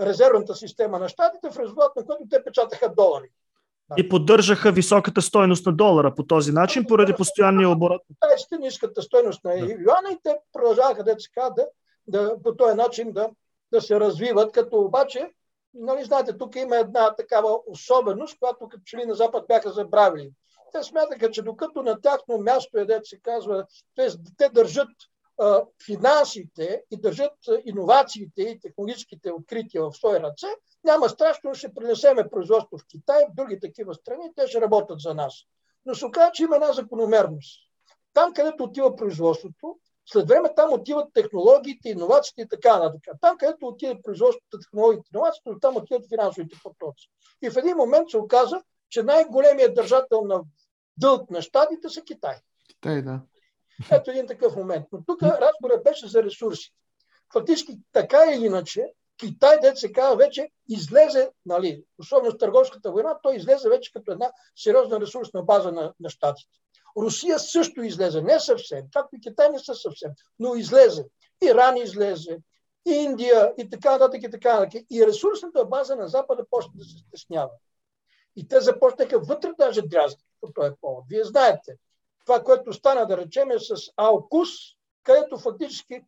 резервната система на щатите, в резултат на което те печатаха долари. И поддържаха високата стойност на долара по този начин, поради постоянния оборот. Китайците ниската стойност на юана и те продължаваха да, да, да по този начин да, да се развиват, като обаче, нали, знаете, тук има една такава особеност, която като че ли на Запад бяха забравили. Те смятаха, че докато на тяхно място е, се казва, т.е. те държат финансите и държат иновациите и технологическите открития в свои ръце, няма страшно, ще пренесеме производство в Китай, в други такива страни, те ще работят за нас. Но се оказа, че има една закономерност. Там, където отива производството, след време там отиват технологиите, иновациите и така нататък. Там, където отиде производството, технологиите, иновациите, там отиват финансовите потоци. И в един момент се оказа, че най-големият държател на дълг на щатите са Китай. Китай, да. Ето един такъв момент. Но тук разговорът беше за ресурси. Фактически, така или иначе, Китай, дете се казва, вече излезе, нали, особено с търговската война, той излезе вече като една сериозна ресурсна база на, на щатите. Русия също излезе, не съвсем, както и Китай не са съвсем, но излезе. Иран излезе, Индия и така нататък и така нататък. И ресурсната база на Запада почна да се стеснява. И те започнаха вътре даже дрязги по този повод. Вие знаете, това, което стана, да речеме, с Аукус, където фактически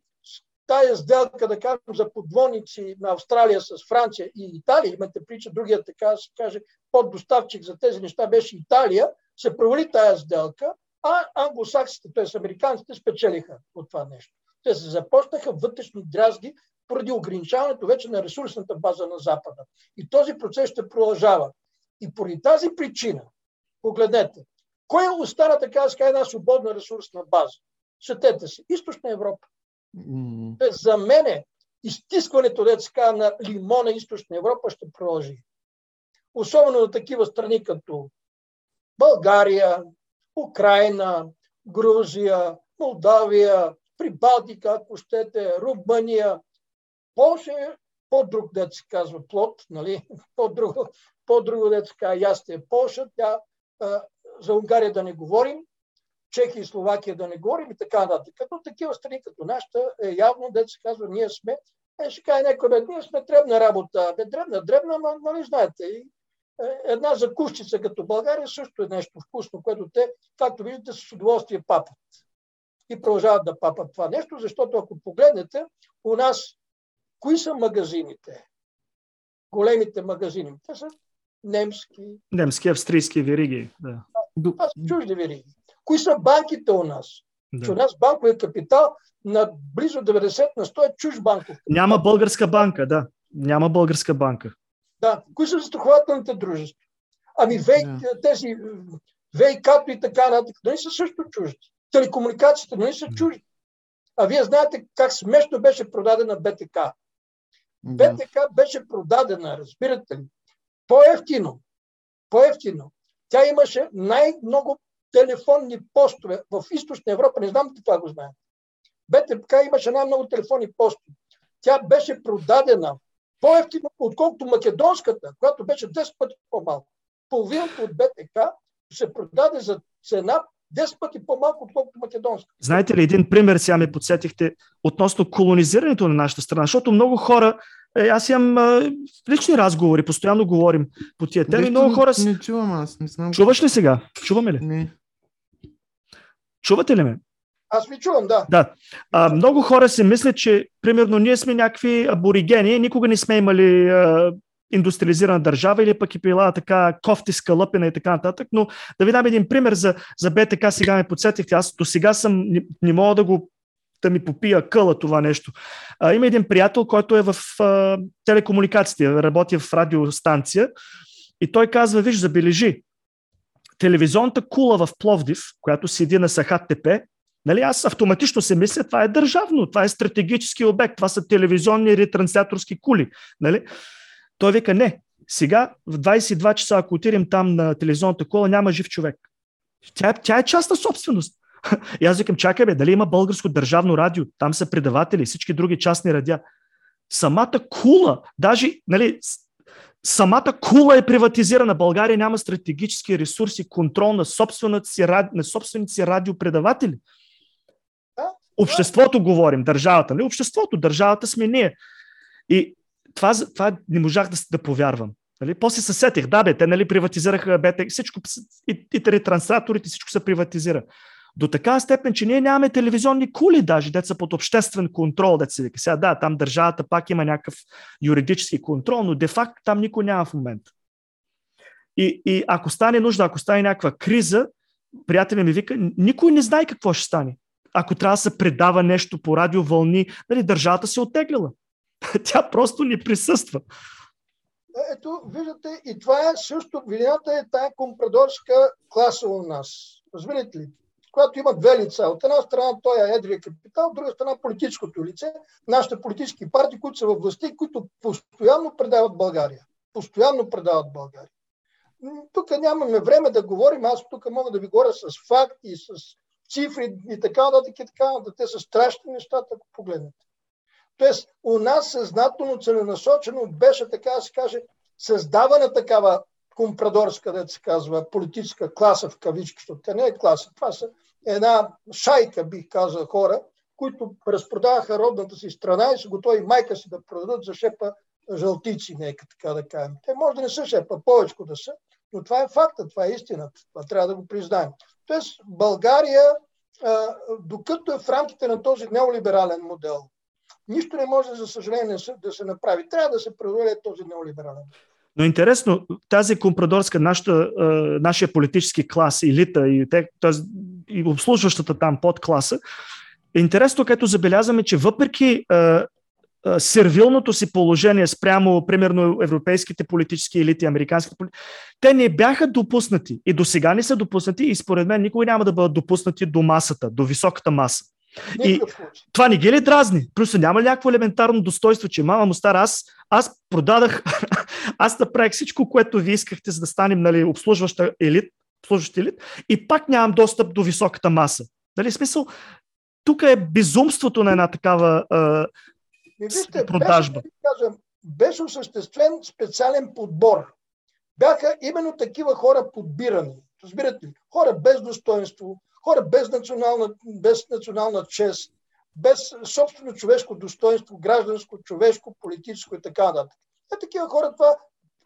тая сделка, да кажем, за подводници на Австралия с Франция и Италия, имате прича, другия така се каже, поддоставчик за тези неща беше Италия, се провали тая сделка, а англосаксите, т.е. американците, спечелиха от това нещо. Те се започнаха вътрешни дрязги поради ограничаването вече на ресурсната база на Запада. И този процес ще продължава. И поради тази причина, погледнете, кой остана така да една свободна ресурсна база? Сетете се, Източна Европа. М, За мене изтискването деца на лимона Източна Европа ще продължи. Особено на такива страни като България, Украина, Грузия, Молдавия, Прибалтика, ако щете, Румъния. Польша е по-друг, дет се казва, плод, нали? по-друго, по-друго дет се казва, ясте е Польша. Тя, а, за Унгария да не говорим, Чехия и Словакия да не говорим и така нататък. Но такива страни като нашата е явно, дет се казва, ние сме, е, ще каже някой, ние сме дребна работа. Бе, дребна, дребна, но нали знаете. И, една закущица като България също е нещо вкусно, което те, както виждате, с удоволствие папат. И продължават да папат това нещо, защото ако погледнете, у нас, кои са магазините? Големите магазини. Те са немски, Немски, австрийски вериги. Да. до- а са чужди вериги. Кои са банките у нас? Че у да. нас банковия капитал на близо 90 на 100 е чуж банков. Няма българска банка, да. Няма българска банка. Да. Кои са застрахователните дружества? Ами ВЕИ, Да. тези ВИК-то и така нататък, нали са също чужди. Телекомуникациите, нали са чужди. А вие знаете как смешно беше продадена БТК. да. БТК беше продадена, разбирате ли, по-ефтино. По-ефтино. Тя имаше най-много телефонни постове в Източна Европа. Не знам това го знаете. БТК имаше най-много телефонни постове. Тя беше продадена по-ефтино, отколкото македонската, която беше 10 пъти по-малко. Половината от БТК се продаде за цена 10 пъти по-малко, отколкото македонска. Знаете ли, един пример сега ме подсетихте относно колонизирането на нашата страна, защото много хора, е, аз имам е, лични разговори, постоянно говорим по тия теми, много хора... с- Не чувам аз, не знам. Чуваш ли сега? Чуваме ли? Не. Чувате ли ме? Аз ви чувам, да. Да. А, много хора се мислят, че примерно ние сме някакви аборигени, никога не сме имали а, индустриализирана държава или пък е била така кофти скалъпена и така нататък. Но да ви дам един пример за, за БТК, сега ме подсетихте. Аз до сега съм, не, не мога да го да ми попия къла това нещо. А, има един приятел, който е в а, телекомуникациите, работи в радиостанция и той казва, виж, забележи, телевизионната кула в Пловдив, която седи на Сахат ТП, Нали, аз автоматично се мисля, това е държавно, това е стратегически обект, това са телевизионни ретрансляторски кули. Нали? Той вика, не, сега в 22 часа, ако отидем там на телевизионната кола, няма жив човек. Тя, тя е частна собственост. И аз викам, чакай бе, дали има българско държавно радио, там са предаватели, всички други частни радиа. Самата кула, даже, нали, самата кула е приватизирана. България няма стратегически ресурси, контрол на, собствената си, на собствените си радиопредаватели. Обществото говорим, държавата. Нали? Обществото, държавата сме ние. И това, това не можах да, да повярвам. Нали? После се сетих, да бе, те нали, приватизираха БТ, всичко, и, и ретрансляторите, всичко се приватизира. До така степен, че ние нямаме телевизионни кули даже, деца под обществен контрол, деца вика. Сега да, там държавата пак има някакъв юридически контрол, но де-факт там никой няма в момента. И, и ако стане нужда, ако стане някаква криза, приятелят ми вика, никой не знае какво ще стане. Ако трябва да се предава нещо по радиовълни, нали, държавата се е оттеглила. Тя просто не присъства. Ето, виждате, и това е също, вината е тая компрадорска класа у нас. Разбирате ли? Когато има две лица. От една страна той е едрия капитал, от друга страна политическото лице, нашите политически партии, които са във властта и които постоянно предават България. Постоянно предават България. Тук нямаме време да говорим, аз тук мога да ви говоря с факти, с цифри и така нататък и така нататък. Те са страшни нещата, ако погледнете. Тоест, у нас съзнателно, целенасочено беше, така да се каже, създавана такава компрадорска, да се казва, политическа класа в кавички, защото те не е класа. Това са една шайка, бих казал, хора, които разпродаваха родната си страна и са готови майка си да продадат за шепа жълтици, нека така да кажем. Те може да не са шепа, повече да са, но това е факта, това е истината. Това трябва да го признаем. Тоест, България, докато е в рамките на този неолиберален модел, нищо не може, за съжаление, да се направи. Трябва да се преодолее този неолиберален. Но интересно, тази компрадорска, нашата, нашия политически клас, елита и, те, тази, и обслужващата там подкласа, е интересно, като забелязваме, че въпреки сервилното си положение спрямо, примерно, европейските политически елити, американските политики, те не бяха допуснати и до сега не са допуснати и според мен никога няма да бъдат допуснати до масата, до високата маса. И това не ги ли дразни? Просто няма ли някакво елементарно достоинство, че мама му стара, аз, аз продадах, аз направих всичко, което ви искахте, за да станем нали, обслужваща елит, обслужващ елит, и пак нямам достъп до високата маса. Дали смисъл? Тук е безумството на една такава а, и вижте, продажба. Беше, кажем, беше осъществен специален подбор. Бяха именно такива хора подбирани. Разбирате ли? Хора без достоинство, хора без национална, без национална чест, без собствено човешко достоинство, гражданско, човешко, политическо и така нататък. Е такива хора, това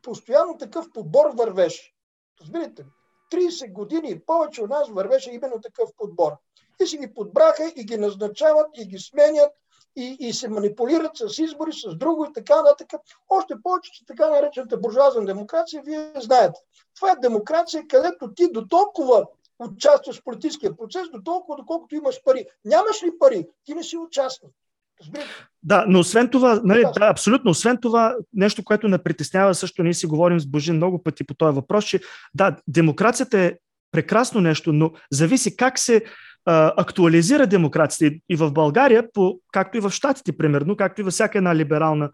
постоянно такъв подбор вървеше. Разбирате ли? 30 години и повече от нас вървеше именно такъв подбор. И си ги подбраха и ги назначават и ги сменят и, и се манипулират с избори, с друго и така нататък. Още повече, че така наречената буржуазна демокрация, вие знаете. Това е демокрация, където ти до толкова участваш в политическия процес, до толкова, доколкото имаш пари. Нямаш ли пари, ти не си участник. Да, но освен това, нали, да, абсолютно, освен това, нещо, което не притеснява, също ние си говорим с Божин много пъти по този въпрос, че да, демокрацията е прекрасно нещо, но зависи как се актуализира демокрацията. И, в България, по, както и в Штатите, примерно, както и във всяка една либерална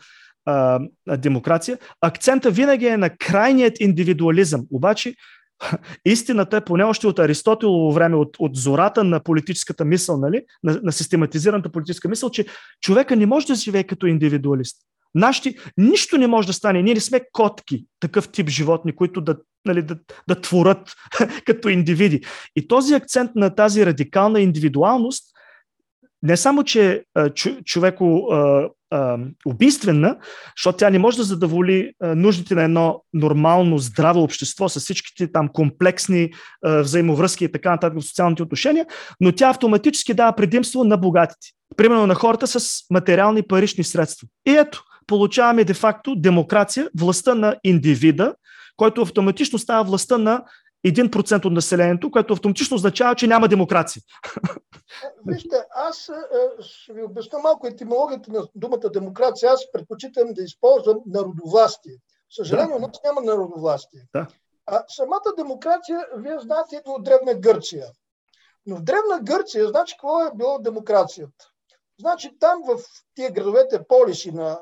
а, демокрация, акцента винаги е на крайният индивидуализъм. Обаче, истината е, поне още от Аристотелово време, от, от зората на политическата мисъл, нали? на, на систематизираната политическа мисъл, че човека не може да живее като индивидуалист. Нашите, нищо не може да стане. Ние не сме котки, такъв тип животни, които да, нали, да, да творят като индивиди. И този акцент на тази радикална индивидуалност не само, че а, човеко убийствена, защото тя не може да задоволи нуждите на едно нормално, здраво общество с всичките там комплексни взаимовръзки и така нататък в социалните отношения, но тя автоматически дава предимство на богатите. Примерно на хората с материални парични средства. И ето, получаваме де-факто демокрация, властта на индивида, който автоматично става властта на 1% от населението, което автоматично означава, че няма демокрация. Вижте, аз е, ще ви обясня малко етимологията на думата демокрация. Аз предпочитам да използвам народовластие. Съжаление, да. у нас няма народовластие. Да. А самата демокрация, вие знаете, идва от Древна Гърция. Но в Древна Гърция, значи, какво е било демокрацията? Значи там в тия градовете полиси на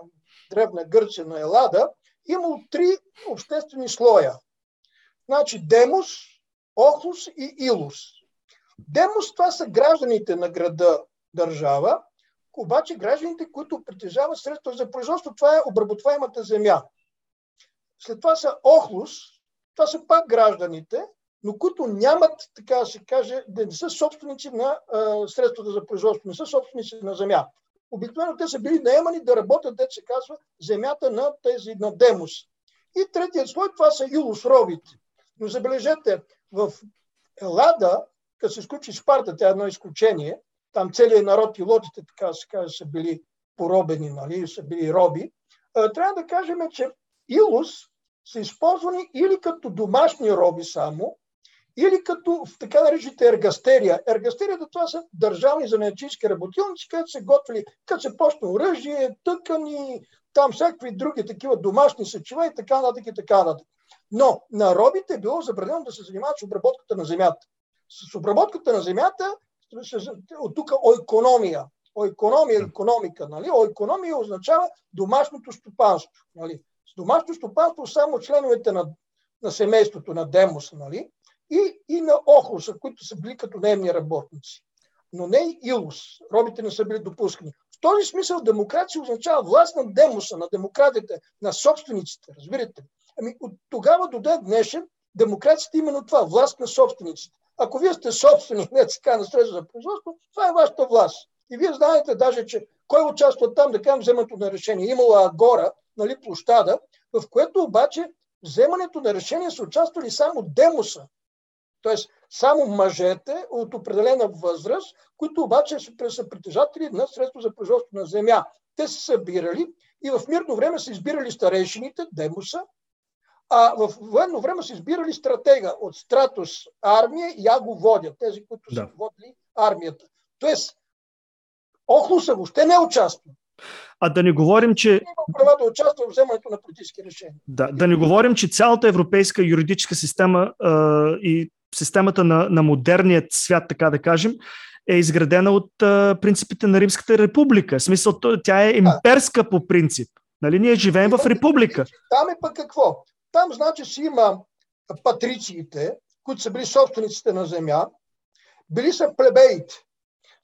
Древна Гърция, на Елада, имало три обществени слоя. Значи Демос, Охлус и Илус. Демос това са гражданите на града държава, обаче гражданите, които притежават средства за производство, това е обработваемата земя. След това са Охлус, това са пак гражданите, но които нямат, така да се каже, да не са собственици на а, средствата за производство, не са собственици на земя. Обикновено те са били наемани да работят, де се казва, земята на тези на Демос. И третият слой, това са Юлус робите. Но забележете, в Елада, като се изключи Спарта, тя е едно изключение, там целият народ и лодите, така се каже, са били поробени, нали, са били роби. Трябва да кажем, че Илус са използвани или като домашни роби само, или като в така наречените ергастерия. Ергастерията това са държавни занечийски работилници, където се готвили, като се почна оръжие, тъкани, там всякакви други такива домашни съчива и така нататък и така нататък. Но на робите е било забранено да се занимават с обработката на земята. С обработката на земята, от тук ойкономия. Ойкономия, економика. Нали? Ойкономия означава домашното стопанство. Нали? С домашното стопанство само членовете на, на семейството, на Демоса, нали? И, и на Охлуса, които са били като наемни работници. Но не и Илус. Робите не са били допускани. В този смисъл демокрация означава власт на демоса, на демократите, на собствениците. Разбирате? Ами от тогава до ден днешен демокрацията е именно това, власт на собствениците. Ако вие сте собственик, не така на средства за производство, това е вашата власт. И вие знаете даже, че кой участва там, да кажем, вземането на решение. Имала Агора, нали, площада, в което обаче вземането на решение са участвали само демоса, т.е. само мъжете от определена възраст, които обаче са притежатели на средство за производство на земя. Те се събирали и в мирно време са избирали старейшините, демоса, а в военно време са избирали стратега от стратус армия и я го водят, тези, които да. са водили армията. Тоест, Охлуса въобще не участва. А да не говорим, че... Има права да участва в вземането на политически решения. Да, да не говорим, че цялата европейска юридическа система а, и системата на, на модерният свят, така да кажем, е изградена от а, принципите на Римската република. В смисъл, тя е имперска по принцип. Нали, ние живеем в република. Там е пък какво? Там значи си има патрициите, които са били собствениците на земя, били са плебеите.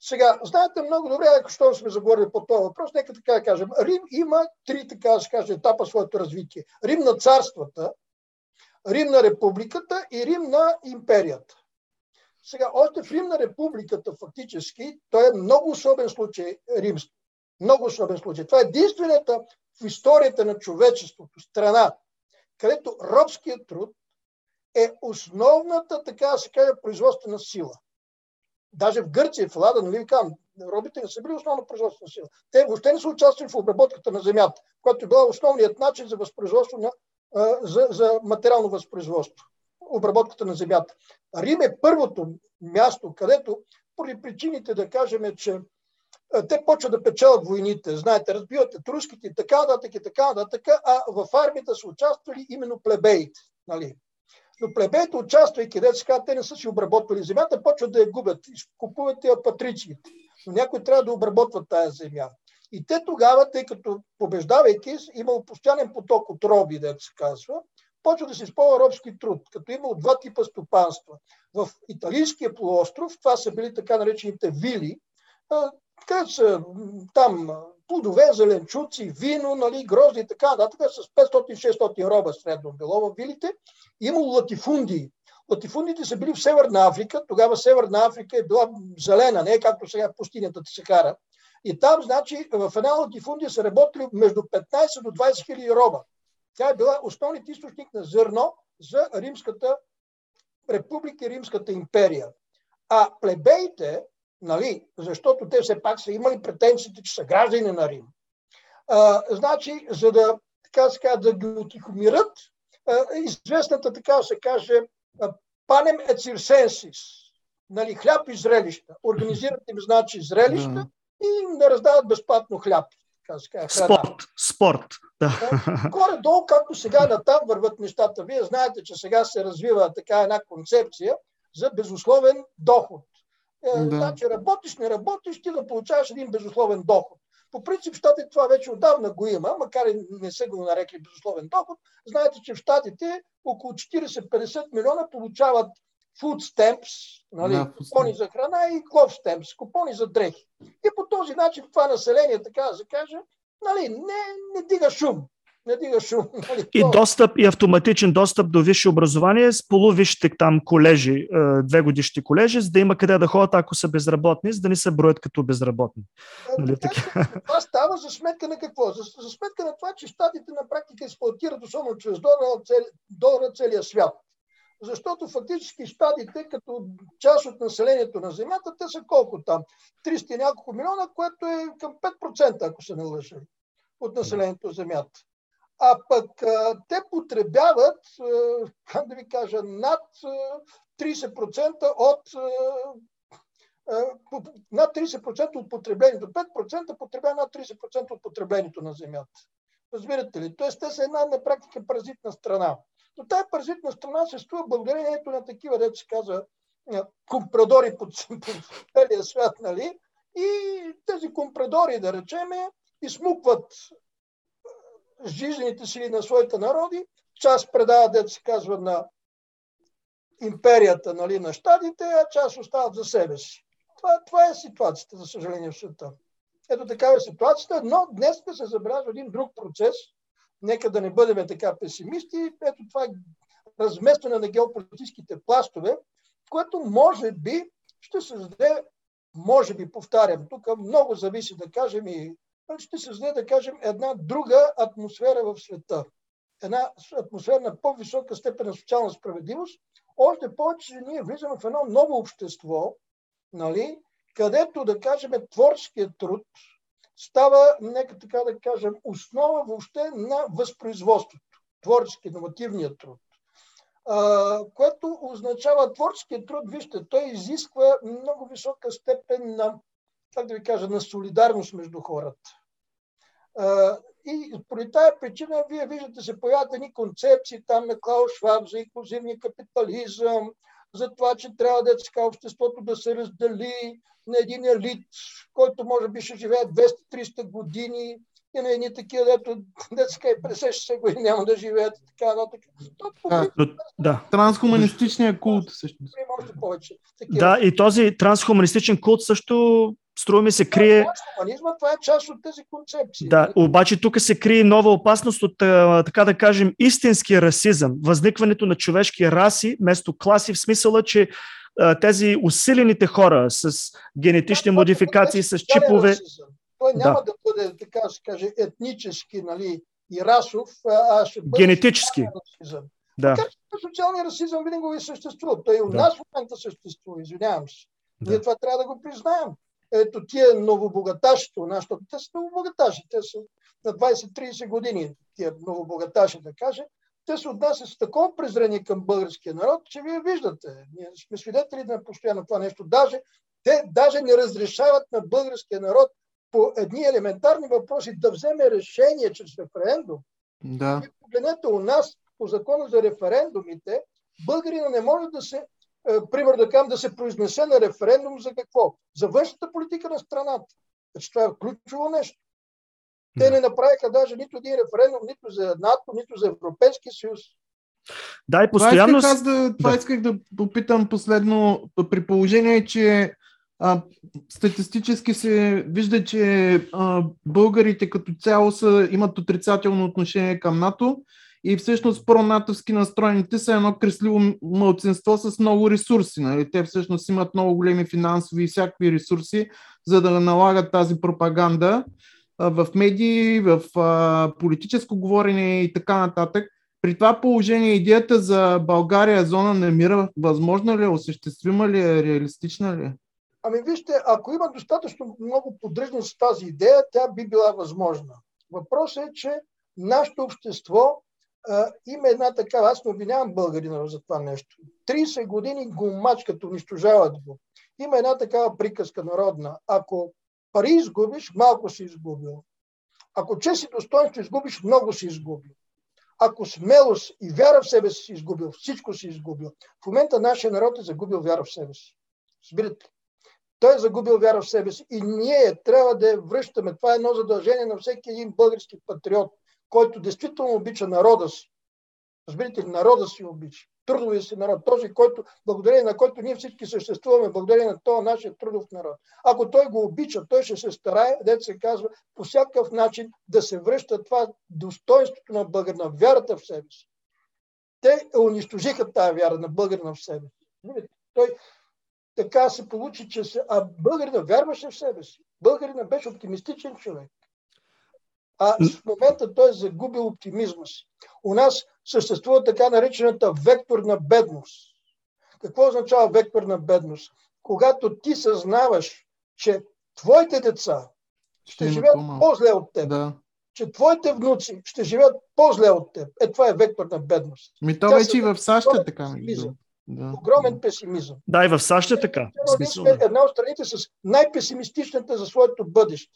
Сега, знаете много добре, ако що сме заговорили по този въпрос, нека така да кажем. Рим има три, така да се каже, етапа своето развитие. Рим на царствата, Рим на републиката и Рим на империята. Сега, още в Рим на републиката фактически, той е много особен случай римски. Много особен случай. Това е единствената в историята на човечеството страна, където робският труд е основната, така да се каже, производствена сила. Даже в Гърция, в Лада, нали ви казвам, робите не са били основна производствена сила. Те въобще не са участвали в обработката на земята, която е била основният начин за възпроизводство на, за, за материално възпроизводство. Обработката на земята. Рим е първото място, където, поради причините да кажем, че те почват да печелят войните. Знаете, разбиват етруските и така нататък и така нататък, а в армията са участвали именно плебеите. Нали? Но плебеите, участвайки, да сега, те не са си обработвали земята, почват да я губят. Купуват я патрициите. Но някой трябва да обработва тая земя. И те тогава, тъй като побеждавайки, имал постоянен поток от роби, да се казва, почва да се използва робски труд, като имал два типа стопанства. В Италийския полуостров, това са били така наречените вили, където са там плодове, зеленчуци, вино, нали, грозди и така нататък, с 500-600 роба средно било в вилите. Имало латифундии. Латифундиите са били в Северна Африка. Тогава Северна Африка е била зелена, не е както сега пустинята кара. И там, значи, в една латифундия са работили между 15 до 20 хиляди роба. Тя е била основният източник на зърно за Римската република и Римската империя. А плебеите, нали, защото те все пак са имали претенциите, че са граждани на Рим. А, значи, за да, така се да ги отихомират, известната, така се каже, панем circensis, нали, хляб и зрелища. Организират им, значи, зрелища и да раздават безплатно хляб. Спорт, спорт. Да. Горе-долу, както сега на там върват нещата. Вие знаете, че сега се развива така една концепция за безусловен доход. Е, да. Значи работиш, не работиш, ти да получаваш един безусловен доход. По принцип в Штатите това вече отдавна го има, макар и не се го нарекли безусловен доход. Знаете, че в Штатите около 40-50 милиона получават food stamps, нали, да, купони за храна и cloth stamps, купони за дрехи. И по този начин това население, така да се каже, нали, не, не дига шум не дига шум. Нали, и достъп, и автоматичен достъп до висше образование с полувисшите там колежи, е, две годишни колежи, за да има къде да ходят, ако са безработни, за да не се броят като безработни. А, нали, така, това става за сметка на какво? За, за сметка на това, че щатите на практика експлуатират особено чрез долара, цели, долара целия свят. Защото фактически щатите, като част от населението на Земята, те са колко там? 300 и няколко милиона, което е към 5%, ако се не лъжа, от населението на Земята а пък те потребяват, как да ви кажа, над а, 30% от над 30% от потреблението. 5% потребява над 30% от потреблението на земята. Разбирате ли? Тоест, те са една на практика паразитна страна. Но тази паразитна страна се струва благодарението на такива, да се казва, компрадори по целия свят, нали? И тези компрадори, да речеме, измукват жизнените сили на своите народи, част предават, да се казва, на империята нали, на щатите, а част остават за себе си. Това, това е ситуацията, за съжаление, в света. Ето такава е ситуацията, но днес се забелязва един друг процес. Нека да не бъдем така песимисти. Ето това е разместване на геополитическите пластове, което може би ще създаде, може би, повтарям, тук много зависи да кажем и ще създаде, да кажем, една друга атмосфера в света. Една атмосфера на по-висока степен на социална справедливост. Още повече, че ние влизаме в едно ново общество, нали, където, да кажем, творческият труд става, нека така да кажем, основа въобще на възпроизводството. Творчески, иновативният труд. Което означава творческият труд, вижте, той изисква много висока степен на как да ви кажа, на солидарност между хората. И поради тази причина вие виждате се появят едни концепции там на Клаус Шваб за инклюзивния капитализъм, за това, че трябва да е обществото да се раздели на един елит, който може би ще живее 200-300 години и на едни такива, дето детска и 50-60 години няма да живеят така нататък. Да, да. Трансхуманистичният култ също. Повече. Такива. Да, и този трансхуманистичен култ също струва ми се крие... Хуманизма, това е част от тези концепции. Да, обаче тук се крие нова опасност от, така да кажем, истински расизъм. Възникването на човешки раси, вместо класи, в смисъла, че тези усилените хора с генетични да, модификации, с чипове... Расизъм. Той няма да, бъде, така се каже, етнически нали, и расов, а ще бъде генетически. Расизъм. Да. Така че социалния расизъм винаги съществува. Той и у да. нас в момента съществува, извинявам се. Да. Ние това трябва да го признаем. Ето тия нас, защото те са новобогаташи, те са на 20-30 години, тия новобогаташи да кажа, те се отнасят с такова презрение към българския народ, че вие виждате. Ние сме свидетели на постоянно това нещо. Даже, те даже не разрешават на българския народ по едни елементарни въпроси да вземе решение чрез референдум. Да. И погледнете у нас по закона за референдумите, българина не може да се, пример да кажем, да се произнесе на референдум за какво? За външната политика на страната. Значи това е ключово нещо. Те не направиха даже нито един референдум, нито за НАТО, нито за Европейския съюз. Да, и постоянно... Това исках, да, това да. исках да попитам последно, при положение, че а, статистически се вижда, че а, българите като цяло са, имат отрицателно отношение към НАТО и всъщност пронатовски настроените са едно кресливо мълцинство с много ресурси. Нали? Те всъщност имат много големи финансови и всякакви ресурси, за да налагат тази пропаганда в медии, в политическо говорене и така нататък. При това положение идеята за България зона на мира възможна ли е, осъществима ли е, реалистична ли е? Ами вижте, ако има достатъчно много поддръжност с тази идея, тя би била възможна. Въпросът е, че нашето общество има една такава, аз не обвинявам българина за това нещо. 30 години го мачкат, унищожават го. Има една такава приказка народна. Ако пари изгубиш, малко си изгубил. Ако чест и достоинство изгубиш, много си изгубил. Ако смелост и вяра в себе си изгубил, всичко си изгубил. В момента нашия народ е загубил вяра в себе си. Разбирате той е загубил вяра в себе си и ние трябва да я връщаме. Това е едно задължение на всеки един български патриот, който действително обича народа си. Разбирате ли, народа си обича. Трудовия си народ. Този, който, благодарение на който ние всички съществуваме, благодарение на този нашия трудов народ. Ако той го обича, той ще се старае, дете се казва, по всякакъв начин да се връща това достоинството на българ, на вярата в себе си. Те унищожиха тази вяра на българина в себе си. Той, така се получи, че се... А българина вярваше в себе си. Българина беше оптимистичен човек. А в момента той е загубил оптимизма си. У нас съществува така наречената векторна бедност. Какво означава векторна бедност? Когато ти съзнаваш, че твоите деца ще живеят по-зле от теб, да. че твоите внуци ще живеят по-зле от теб. Е, това е векторна бедност. Ми то вече и в САЩ е така. Да. Огромен песимизъм. Да, и в САЩ е така. Сме една от страните с най-песимистичната за своето бъдеще.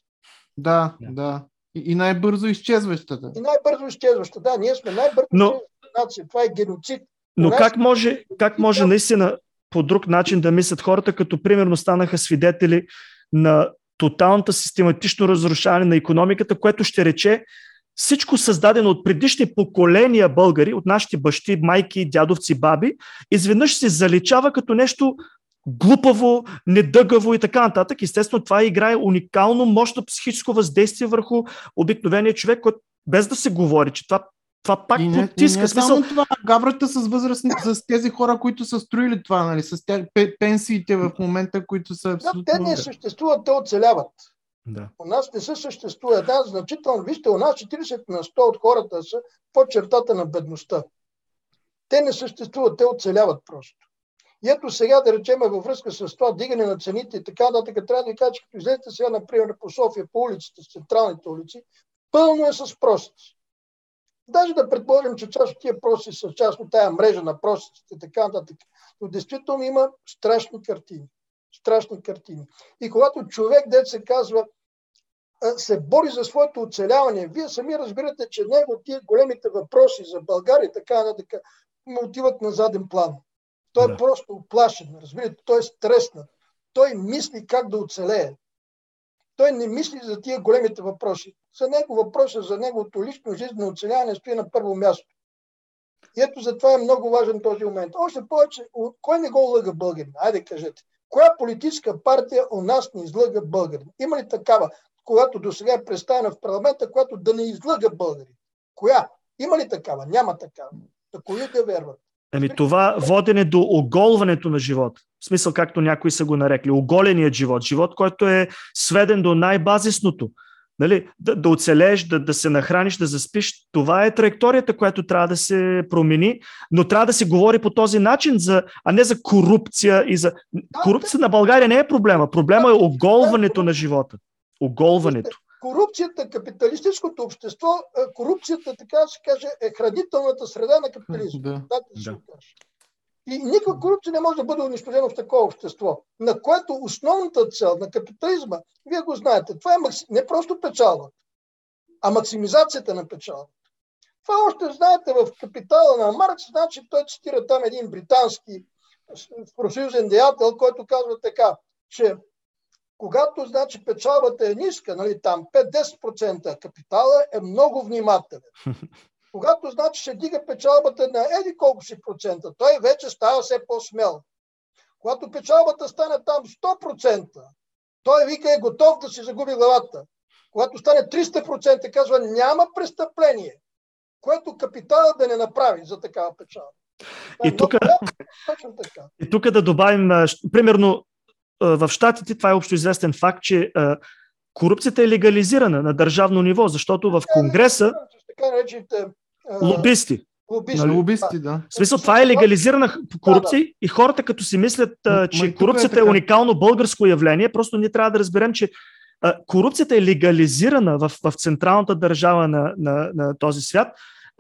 Да, да. И, и най-бързо изчезващата. И най-бързо изчезваща, да. Ние сме най-бързо Но... нация. Това е геноцид. Но как може, как може наистина по друг начин да мислят хората, като примерно станаха свидетели на тоталната систематично разрушаване на економиката, което ще рече, всичко създадено от предишни поколения българи, от нашите бащи, майки, дядовци, баби, изведнъж се заличава като нещо глупаво, недъгаво и така нататък. Естествено, това играе уникално мощно психическо въздействие върху обикновения човек, който без да се говори, че това това пак и не, потиска. И не смисъл... само това, гаврата с възрастни, с тези хора, които са строили това, нали, с тях, пенсиите в момента, които са абсолютно... Да, те не съществуват, те оцеляват. Да. У нас не се съществува една значителна, вижте, у нас 40 на 100 от хората са под чертата на бедността. Те не съществуват, те оцеляват просто. И ето сега да речем във връзка с това дигане на цените и така нататък, трябва да ви кажа, че като излезете сега, например, по София, по улиците, централните улици, пълно е с простици. Даже да предположим, че част от тия простици са част от тая мрежа на простиците и така нататък. Но действително има страшни картини страшни картини. И когато човек, дет се казва, се бори за своето оцеляване. Вие сами разбирате, че него тия големите въпроси за България и така нататък му отиват на заден план. Той да. е просто оплашен, разбирате, той е стреснат. Той мисли как да оцелее. Той не мисли за тия големите въпроси. За него въпроса за неговото лично жизнено оцеляване стои на първо място. И ето затова е много важен този момент. Още повече, кой не го лъга българин? Айде кажете. Коя политическа партия у нас не излъга българин? Има ли такава, когато до сега е представена в парламента, която да не излъга българин? Коя? Има ли такава? Няма такава. Да кои да верват? Ами това водене до оголването на живота. В смисъл, както някои са го нарекли. Оголеният живот. Живот, който е сведен до най-базисното. Нали, да, да оцелееш, да, да се нахраниш, да заспиш. Това е траекторията, която трябва да се промени, но трябва да се говори по този начин, за, а не за корупция. И за... Корупция на България не е проблема. Проблема е оголването на живота. Оголването. Корупцията, капиталистическото общество, корупцията, така да се каже, е хранителната среда на капитализма. Да. да, да. И никаква корупция не може да бъде унищожена в такова общество, на което основната цел на капитализма, вие го знаете, това е не просто печалбата, а максимизацията на печалбата. Това още знаете в капитала на Маркс, значи той цитира там един британски профсъюзен деятел, който казва така, че когато значи печалбата е ниска, нали, там 5-10% капитала е много внимателен. Когато значи ще дига печалбата на еди колко си процента, той вече става все по-смел. Когато печалбата стане там 100%, той вика е готов да си загуби главата. Когато стане 300%, казва няма престъпление, което капитала да не направи за такава печалба. И тук, и тук да добавим, примерно, в Штатите това е общо известен факт, че корупцията е легализирана на държавно ниво, защото в Конгреса лобисти. Лобисти, нали? лобисти да. В смисъл, това е легализирана корупция да, да. и хората като си мислят, а, че Ма, корупцията е, е уникално българско явление, просто ние трябва да разберем, че а, корупцията е легализирана в, в централната държава на, на, на този свят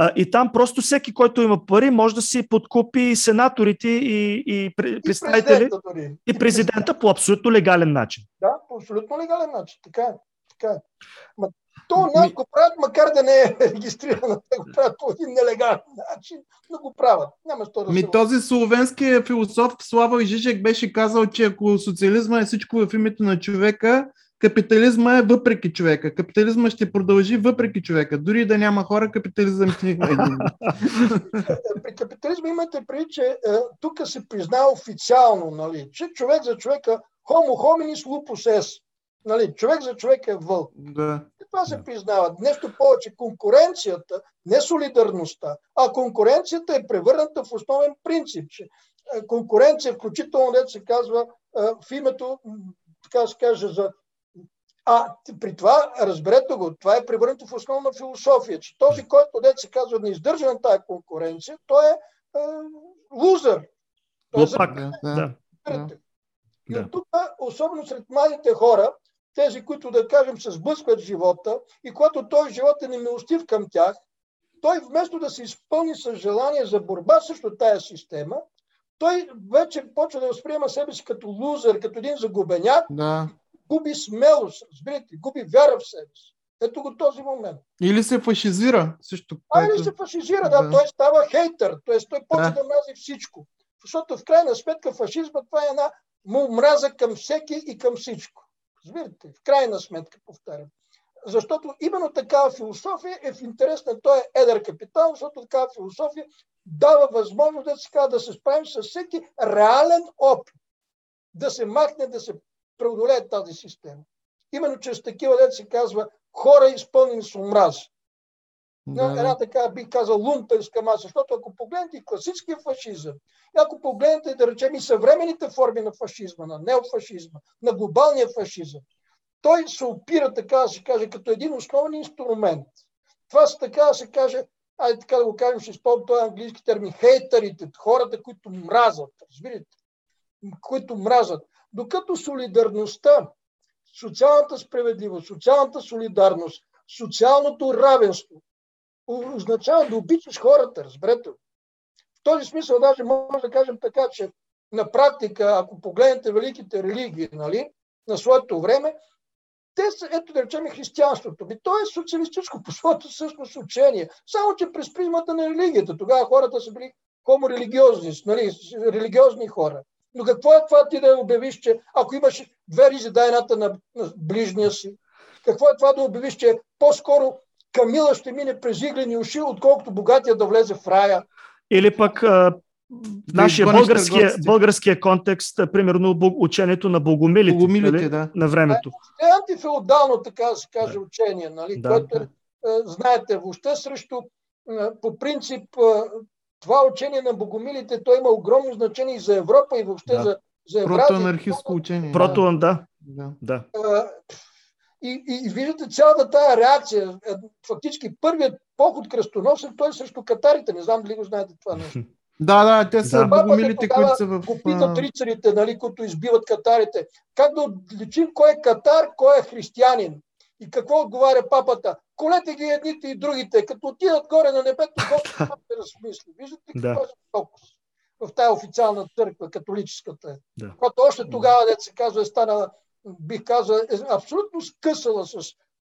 а, и там просто всеки, който има пари, може да си подкупи сенаторите и, и, представители и президента, и президента по абсолютно легален начин. Да, по абсолютно легален начин. Така е. Така е. Ма, то нас го правят, макар да не е регистрирано, те го правят по един нелегален начин, но го правят. Няма що да Ми, се този словенски философ Слава Жижек беше казал, че ако социализма е всичко в името на човека, капитализма е въпреки човека. Капитализма ще продължи въпреки човека. Дори да няма хора, капитализъм ще има един. При капитализма имате преди, че е, тук се признава официално, нали, че човек за човека homo hominis lupus est. Нали, човек за човек е вълк. Да. И това се признава. Нещо повече. Конкуренцията, не солидарността, а конкуренцията е превърната в основен принцип, че е, конкуренция, включително, дето се казва е, в името, така се каже, за а при това, разберете го, това е превърнато в основна философия, че този, който дете се казва не издържа на тази конкуренция, той е, е лузър. Той е пак, да. да. И от тук, особено сред младите хора, тези, които да кажем се сблъскват живота и когато той живот е немилостив към тях, той вместо да се изпълни с желание за борба срещу тая система, той вече почва да възприема себе си като лузър, като един загубеняк, да. Губи смелост, разбирате, губи вяра в себе си. Ето го този момент. Или се фашизира също. А, или се фашизира, да. да. Той става хейтър, т.е. той почва да. да мрази всичко. Защото в крайна сметка фашизма това е една му мраза към всеки и към всичко. Разбирате? В крайна сметка, повтарям. Защото именно такава философия е в интерес на този едър капитал, защото такава философия дава възможност да се, да се справим с всеки реален опит. Да се махне, да се преодолее тази система. Именно чрез такива, да се казва, хора изпълнени с омраз. Да. Една така бих казал лумпенска маса, защото ако погледнете класическия фашизъм, и ако погледнете, да речем, и съвременните форми на фашизма, на неофашизма, на глобалния фашизъм, той се опира, така да се каже, като един основен инструмент. Това са, така да се каже, айде така да го кажем, ще използвам този английски термин, хейтерите, хората, които мразят, разбирате, които мразят. Докато солидарността, социалната справедливост, социалната солидарност, социалното равенство означава да обичаш хората, разберете. В този смисъл даже може да кажем така, че на практика, ако погледнете великите религии нали, на своето време, те са, ето да речем християнството. Би, то е социалистическо по своето същност учение. Само, че през призмата на религията. Тогава хората са били хомо-религиозни, нали, религиозни хора. Но какво е това ти да обявиш, че ако имаш две ризи, дай едната на, на ближния си? Какво е това да обявиш, че по-скоро Камила ще мине през иглени уши, отколкото богатия да влезе в рая? Или пък в нашия българския, българския контекст, примерно учението на богомилите, богомилите нали? да. на времето. Е, е антифеодално, така да се каже, да. учение, нали? Да, което, да. знаете, въобще срещу, по принцип, това учение на богомилите, то има огромно значение и за Европа, и въобще да. за, за Евразия. Протоанархистско учение. Протоан, да. да. да. И, и, и виждате цялата тая реакция. Е, фактически първият поход кръстоносен, той е срещу катарите. Не знам дали го знаете това нещо. Да, да, те са да. богомилите, които са в... Го питат рицарите, нали, които избиват катарите. Как да отличим кой е катар, кой е християнин? И какво отговаря папата? Колете ги едните и другите. Като отидат горе на небето, Господ се размисли. Виждате какво е фокус в тази официална църква, католическата. Да. Която още тогава, дете се казва, е станала, бих казал, е абсолютно скъсала с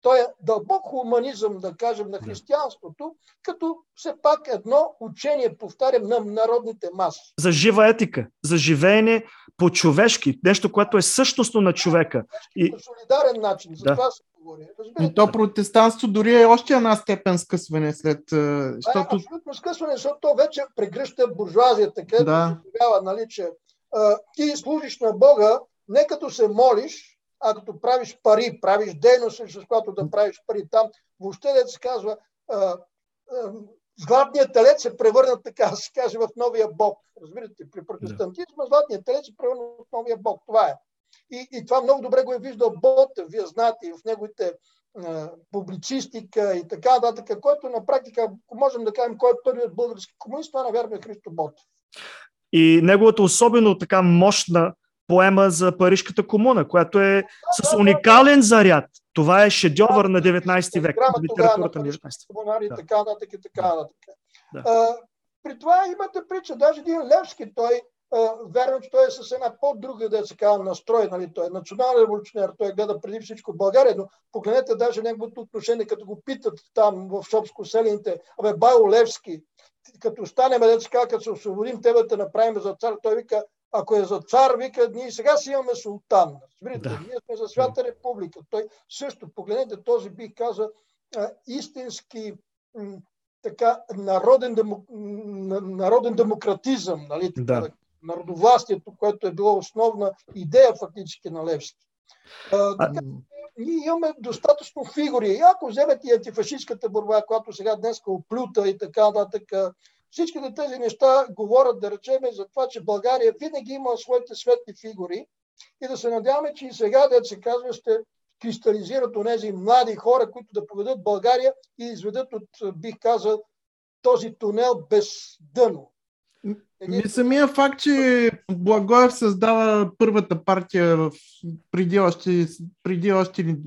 той е дълбок хуманизъм, да кажем, на християнството, като все пак едно учение, повтарям, на народните маси. За жива етика, за живеене по-човешки, нещо, което е същностно на човека. И... По солидарен начин, за да. това се говори. И то протестанство дори е още една степен скъсване след... Защото... е абсолютно скъсване, защото то вече прегръща буржуазията, където да. появява, нали, че а, ти служиш на Бога, не като се молиш, а като правиш пари, правиш дейност, с която да правиш пари там, въобще да се казва, златният телец се превърна, така да се каже, в новия бог. Разбирате, при протестантизма златният телец се превърна в новия бог. Това е. И, и това много добре го е виждал Ботев, вие знаете, и в неговите публицистика и така нататък, който на практика, ако можем да кажем кой е първият български комунист, това навярно е Христо Ботев. И неговата особено така мощна поема за Парижката комуна, която е с уникален заряд. Това е шедьовър на 19 век. Литературата на 19 комуна и така нататък и така нататък. Да. при това имате притча, даже един Левски, той Вярвам, че той е с една по-друга, да се казва, настрой, нали? той е национален революционер, той гледа преди всичко България, но погледнете даже неговото отношение, като го питат там в Шопско селените, абе, Байо Левски, като станем, да се казва, като се освободим, тебе да направим за цар, той вика, ако е за цар, вика, ние сега си имаме султан. Разбирате, да. ние сме за свята република. Той също, погледнете този, бих казал, истински така, народен, демо, народен демократизъм, нали, да. Народовластието, което е било основна идея фактически на Левски. А, така, ние имаме достатъчно фигури. И ако вземете и антифашистската борба, която сега днес оплюта и така нататък, Всичките тези неща говорят, да речеме, за това, че България винаги има своите светли фигури и да се надяваме, че и сега, да се казва, ще кристализират онези млади хора, които да поведат България и изведат от, бих казал, този тунел без дъно. Ми самия факт, че Благоев създава първата партия в преди още, преди още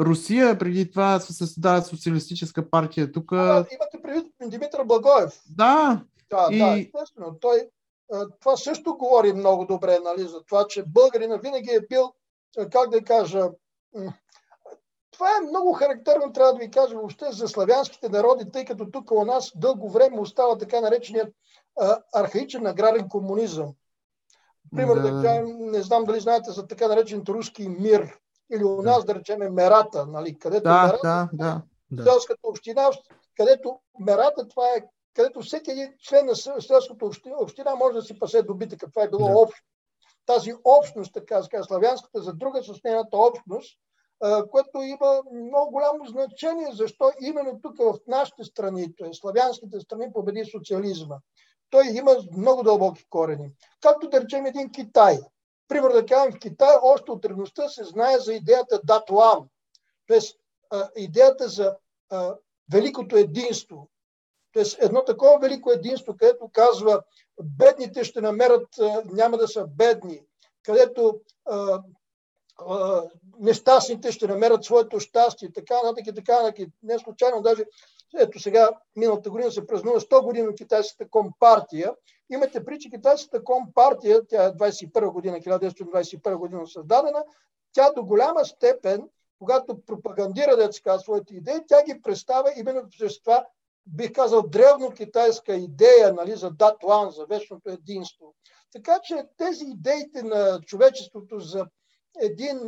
Русия, преди това се създава социалистическа партия. Тук... А, имате предвид Димитър Благоев. Да. Да, и... да, естествено. Той, това също говори много добре, нали, за това, че българина винаги е бил, как да кажа, това е много характерно, трябва да ви кажа въобще за славянските народи, тъй като тук у нас дълго време остава така нареченият архаичен аграрен комунизъм. Примерно, да. да не знам дали знаете за така наречен руски мир или у нас, да, да речеме, Мерата, нали, където да, Мерата, да, да, селската община, където Мерата, това е където всеки един член на селската община, община може да си пасе добитъка. Това е било да. общо. Тази общност, така ска, славянската за друга с нейната общност, което има много голямо значение, защо именно тук в нашите страни, т.е. славянските страни, победи социализма. Той има много дълбоки корени. Както да речем един Китай. Примерно да кажем, в Китай още от древността се знае за идеята датуан, т.е. идеята за а, великото единство. Т.е. едно такова велико единство, където казва бедните ще намерят, а, няма да са бедни, където а, нещастните ще намерят своето щастие, така нататък и така нататък. Не случайно даже ето сега, миналата година се празнува 100 години от китайската компартия. Имате при, китайската компартия, тя е 21 година, 1921 година създадена, тя до голяма степен, когато пропагандира деца своите идеи, тя ги представя именно чрез това, бих казал, древно китайска идея нали, за датуан, за вечното единство. Така че тези идеите на човечеството за един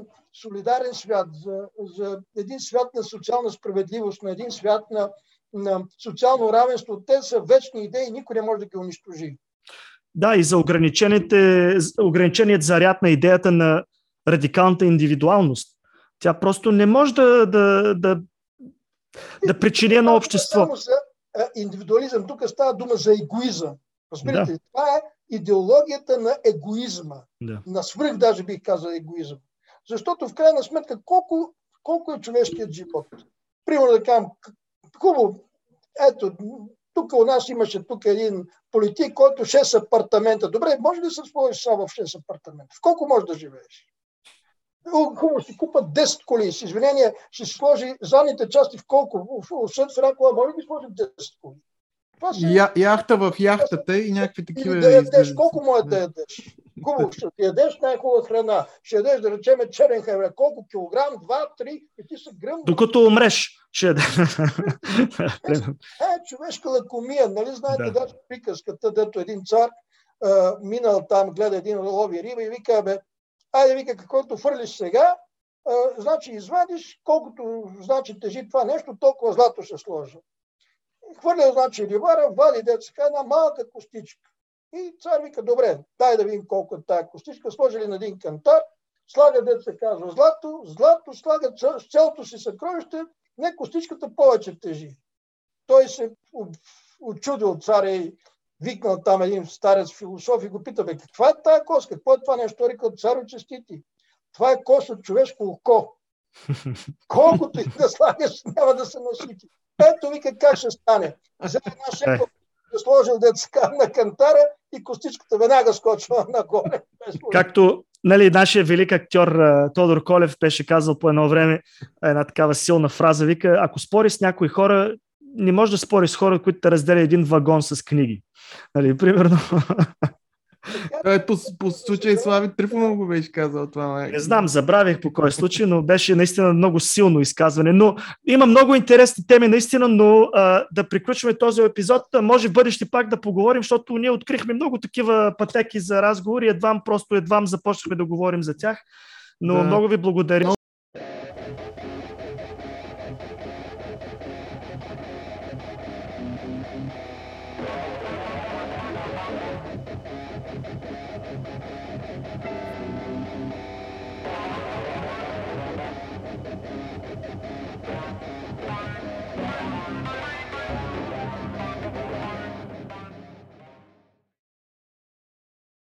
солидарен свят, за, за един свят на социална справедливост, на един свят на, на социално равенство, те са вечни идеи, никой не може да ги унищожи. Да, и за ограниченият заряд на идеята на радикалната индивидуалност. Тя просто не може да, да, да, да причини на общество. Само за индивидуализъм, тук става дума за егоизъм. Разбирате, да. това е идеологията на егоизма. Да. На свръх даже бих казал егоизъм. Защото в крайна сметка колко, колко е човешкият живот? Примерно да кажем, хубаво, ето, тук у нас имаше тук един политик, който 6 апартамента. Добре, може ли да се сложиш само в 6 апартамента? В колко можеш да живееш? Хубаво си купат 10 коли. С извинение ще си сложи задните части в колко? Освен в една кола, може да сложим 10 коли? Я, яхта в яхтата и някакви такива. да ядеш, колко му е да ядеш? Хубаво, ще ти ядеш най-хубава храна. Ще ядеш, да речем, черен хевре. Колко килограм? Два, три, и ти са гръм. Докато умреш, ще ядеш. е, човешка лакомия. Нали знаете, да. даже приказката, дето един цар а, минал там, гледа един лови риба и вика, бе, айде, вика, каквото фърлиш сега, а, значи извадиш, колкото значи тежи това нещо, толкова злато ще сложа. Хвърля, значи, рибара, вади деца една малка костичка. И цар вика, добре, дай да видим колко е тая костичка. Сложили на един кантар, слага деца казва злато, злато слага с цялото си съкровище, не костичката повече тежи. Той се очудил царя и викнал там един старец философ и го пита, бе, каква е тая кост? Какво е това нещо? Рекал, царо честити. Това е кост от човешко око. Колкото и да слагаш, няма да се насити. Ето вика как ще стане. За една шепа е сложил деца на кантара и костичката веднага скочва нагоре. Както нали, нашия велик актьор Тодор Колев беше казал по едно време една такава силна фраза, вика, ако спори с някои хора, не може да спори с хора, които те разделя един вагон с книги. Нали, примерно. Е, по, по случай Слави Трифонов го беше казал това. Не знам, забравих по кой случай, но беше наистина много силно изказване. Но има много интересни теми наистина, но а, да приключваме този епизод. Може в бъдеще пак да поговорим, защото ние открихме много такива пътеки за разговори. Едвам просто едвам започнахме да говорим за тях. Но да. много ви благодаря.